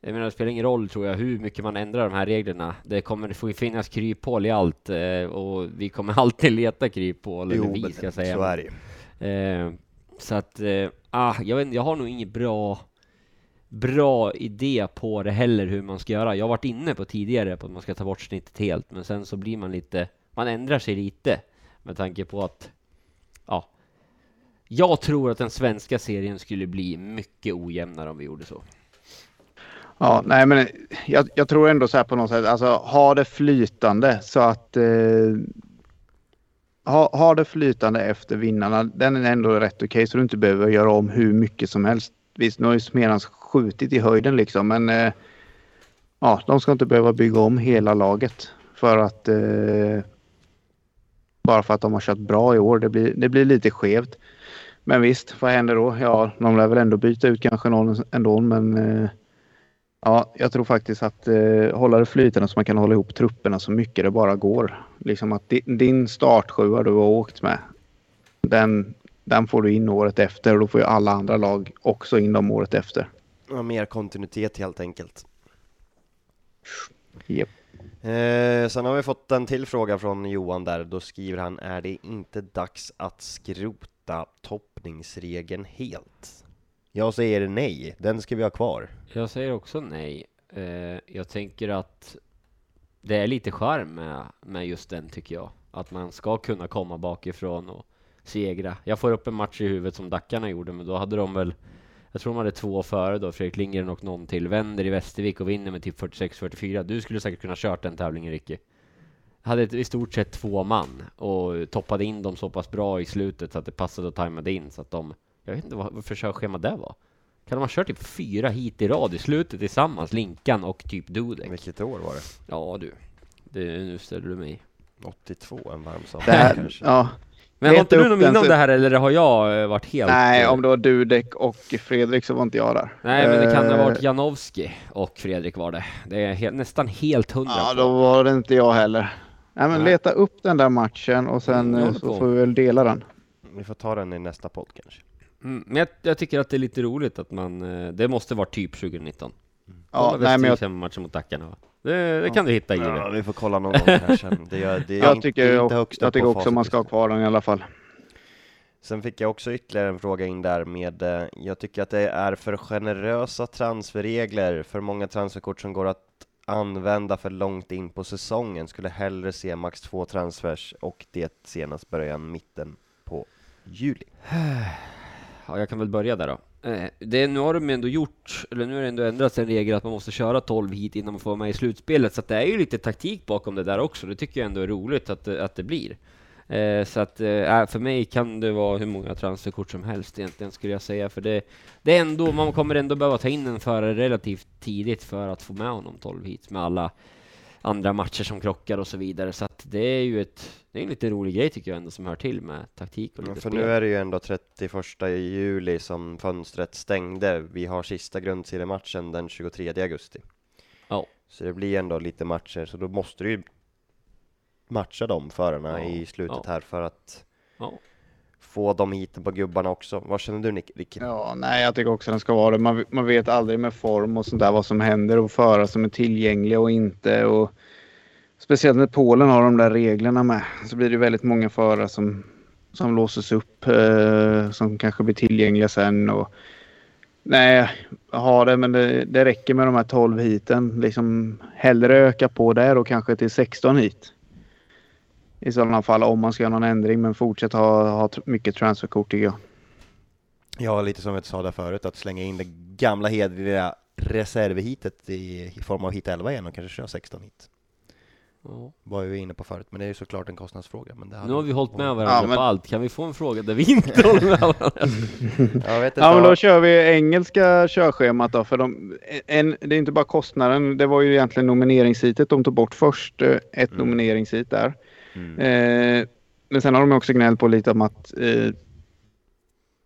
Jag menar, det spelar ingen roll tror jag hur mycket man ändrar de här reglerna. Det kommer det får finnas kryphål i allt eh, och vi kommer alltid leta kryphål. eller vi ska säga. så är det ju. Eh, så att, eh, ah, jag, vet, jag har nog ingen bra, bra idé på det heller hur man ska göra. Jag har varit inne på tidigare på att man ska ta bort snittet helt, men sen så blir man lite, man ändrar sig lite med tanke på att, ja, jag tror att den svenska serien skulle bli mycket ojämnare om vi gjorde så. Ja, nej men jag, jag tror ändå så här på något sätt, alltså ha det flytande så att eh, ha, ha det flytande efter vinnarna. Den är ändå rätt okej så du inte behöver göra om hur mycket som helst. Visst, nu har ju Smerans skjutit i höjden liksom, men eh, ja, de ska inte behöva bygga om hela laget för att eh, bara för att de har kört bra i år. Det blir, det blir lite skevt. Men visst, vad händer då? Ja, de lär väl ändå byta ut kanske någon ändå, men eh, Ja, jag tror faktiskt att eh, hålla det flytande så man kan hålla ihop trupperna så mycket det bara går. Liksom att di, din startsjua du har åkt med, den, den får du in året efter och då får ju alla andra lag också in dem året efter. Ja, mer kontinuitet helt enkelt. Japp. Eh, sen har vi fått en till fråga från Johan där, då skriver han Är det inte dags att skrota toppningsregeln helt? Jag säger nej, den ska vi ha kvar. Jag säger också nej. Eh, jag tänker att det är lite charm med, med just den tycker jag. Att man ska kunna komma bakifrån och segra. Jag får upp en match i huvudet som Dackarna gjorde, men då hade de väl jag tror de hade två före då, Fredrik Lindgren och någon till. Vänder i Västervik och vinner med typ 46-44. Du skulle säkert kunna kört den tävlingen Ricky. Hade i stort sett två man och toppade in dem så pass bra i slutet så att det passade och tajmade in så att de... Jag vet inte vad, vad för körschema det var. Kan de ha kört typ fyra hit i rad i slutet tillsammans, Linkan och typ Dudek? Vilket år var det? Ja du, det, nu ställer du mig. 82, en varm sommar Det här, kanske. ja, Men har inte du någon minne om det här eller har jag eh, varit helt... nej, eh, om det var Dudek och Fredrik så var inte jag där. Nej, men det kan ha Eh, varit Janowski och Fredrik var det. Det är helt, nästan helt hundra Ja, då var det inte jag heller. Nej, men Nej. leta upp den där matchen och sen Mm, eh, så får vi väl dela den. Vi får ta den i nästa podd kanske. Mm, men jag, jag tycker att det är lite roligt att man... eh, Det måste vara typ 2019. Ja, nej, men jag, matchen mot Dackarna va? Det, det kan du hitta i Ja, det. vi får kolla någon gång här sen. Det, gör, det är jag inte, tycker, det är jag, inte högst jag tycker också man ska ha kvar den i alla fall. Sen fick jag också ytterligare en fråga in där med, eh, jag tycker att det är för generösa transferregler, för många transferkort som går att använda för långt in på säsongen. Skulle hellre se max två transfers och det senast början mitten på juli. Ja, jag kan väl börja där då. Eh, det, nu har de ändå gjort, eller nu har det ändå ändrats en regel att man måste köra 12 hit innan man får vara med i slutspelet, så att det är ju lite taktik bakom det där också. Det tycker jag ändå är roligt att, det- att det blir. Eh, Så att eh, äh, för mig kan det vara hur många transferkort som helst egentligen, skulle jag säga. För det, det är ändå, man kommer ändå behöva ta in en förare relativt tidigt för att få med honom 12 hit med alla andra matcher som krockar och så vidare. Så att det är ju ett, det är en lite rolig grej tycker jag ändå som hör till med taktik och Ja, lite för spel. nu är det ju ändå 31 juli som fönstret stängde. Vi har sista grundseriematchen den 23 augusti. Ja. Så det blir ändå lite matcher, så då måste du ju matcha de förarna Ja, i slutet ja. här för att Ja få dem hit på gubbarna också. Vad känner du Nick, Ja, nej, jag tycker också den ska vara det. Man, man vet aldrig med form och sånt där vad som händer och förare som är tillgängliga och inte. Och speciellt när Polen har de där reglerna med så blir det väldigt många förare som, som låses upp eh, som kanske blir tillgängliga sen. Och, nej, jag har det, men det, det räcker med de här 12 hiten. Liksom hellre öka på där och kanske till 16 hit. I sådana fall om man ska göra någon ändring, men fortsätt ha, ha mycket transferkort tycker jag. Ja, lite som vi sa där förut, att slänga in det gamla hedliga reservhitet i, i form av hit 11 igen och kanske köra 16 hit. Ja. Var vi inne på förut, men det är ju såklart en kostnadsfråga. Men Nu har vi hållit med varandra Ja, men- på allt. Kan vi få en fråga där vi inte håller med varandra? Jag vet inte, Ja, men då kör vi engelska körschemat då. För de, en, det är inte bara kostnaden. Det var ju egentligen nomineringshitet de tog bort först. eh, Ett Mm. nomineringshit där. Mm. Eh, men sen har de också gnällt på lite om att, eh,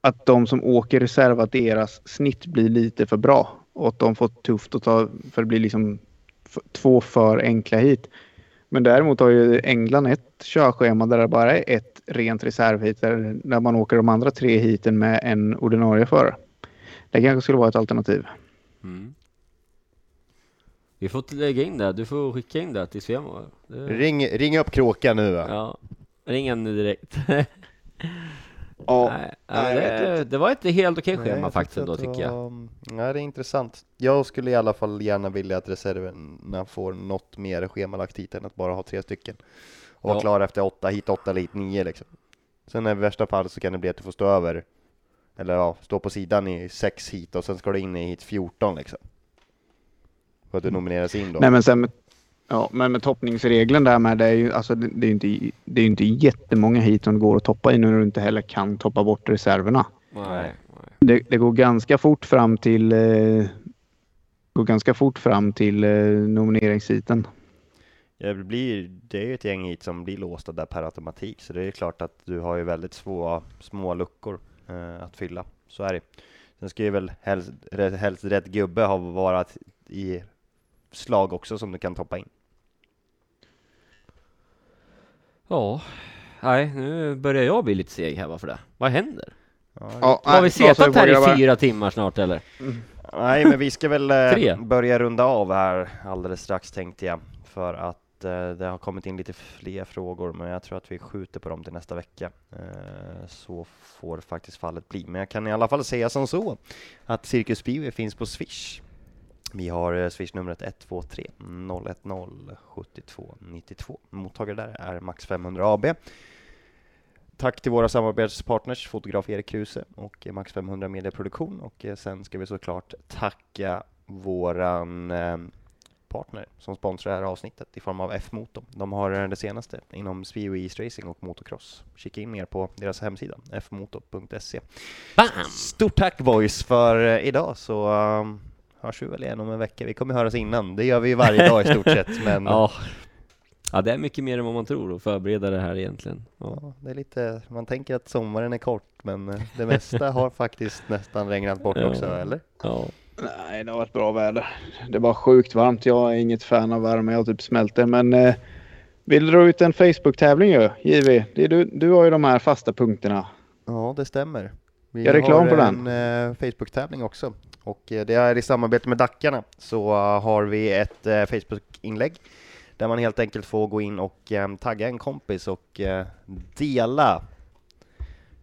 att de som åker reserv, att deras snitt blir lite för bra. Och att de får tufft att ta, för det blir liksom två för enkla hit. Men däremot har ju England ett körschema där det bara är ett rent reservhit där, där man åker de andra tre hiten med en ordinarie förare. Det kanske skulle vara ett alternativ. Mm. Vi får inte lägga in det. Du får skicka in det till Svema. Det... Ring, ring upp Kråka nu va? Ja, ring han nu direkt. Ja, Nej, nej, det, det var ett helt okej Nej, schema faktiskt ändå tycker jag. var- Nej, det är intressant. Jag skulle i alla fall gärna vilja att reserverna får något mer schemalagt hit än att bara ha tre stycken. Och vara Ja. klar efter åtta hit, åtta hit, nio liksom. Sen i värsta fall så kan det bli att du får stå över, eller ja, stå på sidan i sex hit och sen ska du in i hit 14 liksom. För att du nomineras in då. Nej, men sen med, ja, men med toppningsregeln där med, det är ju, alltså, det, det är ju inte, det är inte jättemånga hit som går att toppa i nu när du inte heller kan toppa bort reserverna. Nej, nej. Det, det går ganska fort fram till eh, går ganska fort fram till eh, nomineringshiten. Ja, Det, blir, det är ju ett gäng hit som blir låsta där per automatik, så det är klart att du har ju väldigt små, små luckor eh, att fylla. Så är det. Sen ska ju väl helst, helst rätt gubbe ha varit i slag också som du kan toppa in. Ja, nej, nu börjar jag bli lite seg här. Varför det? Vad händer? Ja, Ja, Har vi Claes, här i fyra timmar snart eller? Nej, men vi ska väl eh, börja runda av här alldeles strax tänkte jag. För att eh, det har kommit in lite fler frågor, men jag tror att vi skjuter på dem till nästa vecka. Eh, så får faktiskt fallet bli. Men jag kan i alla fall säga som så att Cirkus Speedway finns på Swish. Vi har eh, Swish-numret 123 010 72 92. Mottagare där är Max 500 AB. Tack till våra samarbetspartners, fotograf Erik Kruse och Max 500 Medieproduktion. Och eh, sen ska vi såklart tacka våran eh, partner som sponsrar det här avsnittet i form av F-motor. De har det senaste inom speedway, East racing och motocross. Kika in mer på deras hemsida, fmotor.se. Stort tack boys för idag så um, hörs vi väl igen om en vecka. Vi kommer höras innan, det gör vi ju varje dag i stort sett. Men Ja. ja, det är mycket mer än vad man tror att förbereda det här egentligen. Ja. Ja, det är lite, man tänker att sommaren är kort, men eh, det mesta har faktiskt nästan regnat bort Ja. också, eller? Ja. Nej, det har varit bra väder. Det var sjukt varmt. Jag är inget fan av värme. Jag typ smälter. Men eh, vill dra ut en Facebook-tävling ju, JV. Det är du, du har ju de här fasta punkterna. Ja, det stämmer. Vi Gör reklam har på en eh, Facebook-tävling också. Och eh, det är i samarbete med Dackarna så eh, har vi ett eh, Facebook-inlägg där man helt enkelt får gå in och tagga en kompis och dela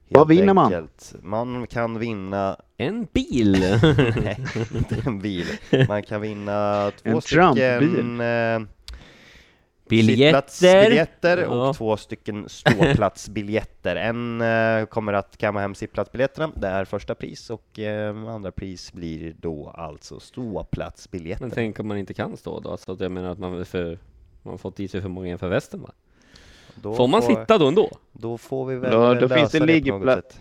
Vad vinner man? enkelt. Man kan vinna, En bil! nej, inte en bil. Man kan vinna två En stycken Eh, Biljetter! sittplatsbiljetter Ja. och två stycken ståplatsbiljetter. En eh, kommer att kamma hem sittplatsbiljetterna, det är första pris och eh, andra pris blir då alltså ståplatsbiljetter. Men tänk om man inte kan stå då? Så att jag menar att man, för, man fått i sig för många inför västen va? Då Får man sitta då ändå? Då får vi väl Ja, då lösa finns det det på något sätt.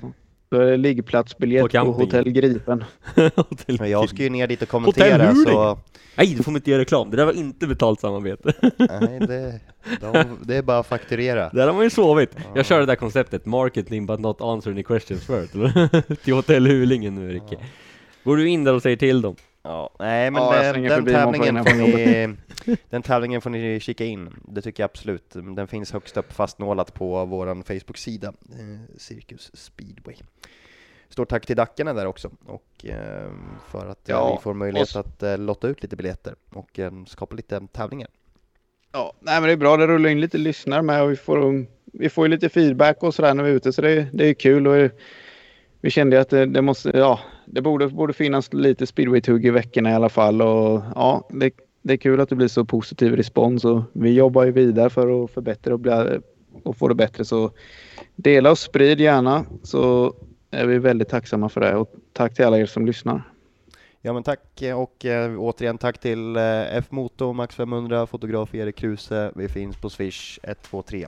Det liggplatsbiljett På på. Hotell Gripen. Men jag ska ju ner dit och Hotell kommentera så Nej, du får inte göra reklam. Det där var inte betalt samarbete. nej, det, de, det är bara att fakturera. Där har man ju sovit. Jag kör det där konceptet, marketing but not answer any questions first. Till Hotell Hulingen nu Ricke. Går du in där och säger till dem? Ja, nej men Ja, eh, den, förbi tävlingen får ni, den tävlingen får ni kika in. Det tycker jag absolut. Den finns högst upp fastnålat på vår Facebook-sida, eh, Cirkus Speedway. Stort tack till Dackarna där också och eh, för att eh, Ja, vi får möjlighet och- att eh, lotta ut lite biljetter och eh, skapa lite tävlingar. Ja, nej men det är bra. Det rullar in lite lyssnare med och vi får, vi får ju lite feedback och sådär när vi är ute så det, det är kul. Och vi kände att det, det måste, ja, det borde, borde finnas lite speedway-tugg i veckorna i alla fall och ja, det, det är kul att det blir så positiv respons och vi jobbar ju vidare för att förbättra och, bli, och få det bättre så dela och sprid gärna så är vi väldigt tacksamma för det och tack till alla er som lyssnar. Ja men tack eh, och eh, återigen tack till eh, F-Moto, Max 500, fotograf Erik Kruse. Vi finns på Swish 123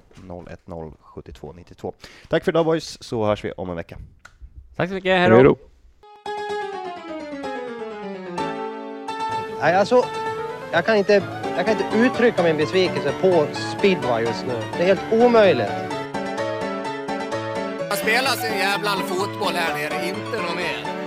010 72 92. Tack för idag boys, så hörs vi om en vecka. Tack så mycket, hej då! Nej, alltså, jag kan, inte, jag kan inte uttrycka min besvikelse på speedway just nu. Det är helt omöjligt. Man spelar sin jävla fotboll här nere, inte något mer.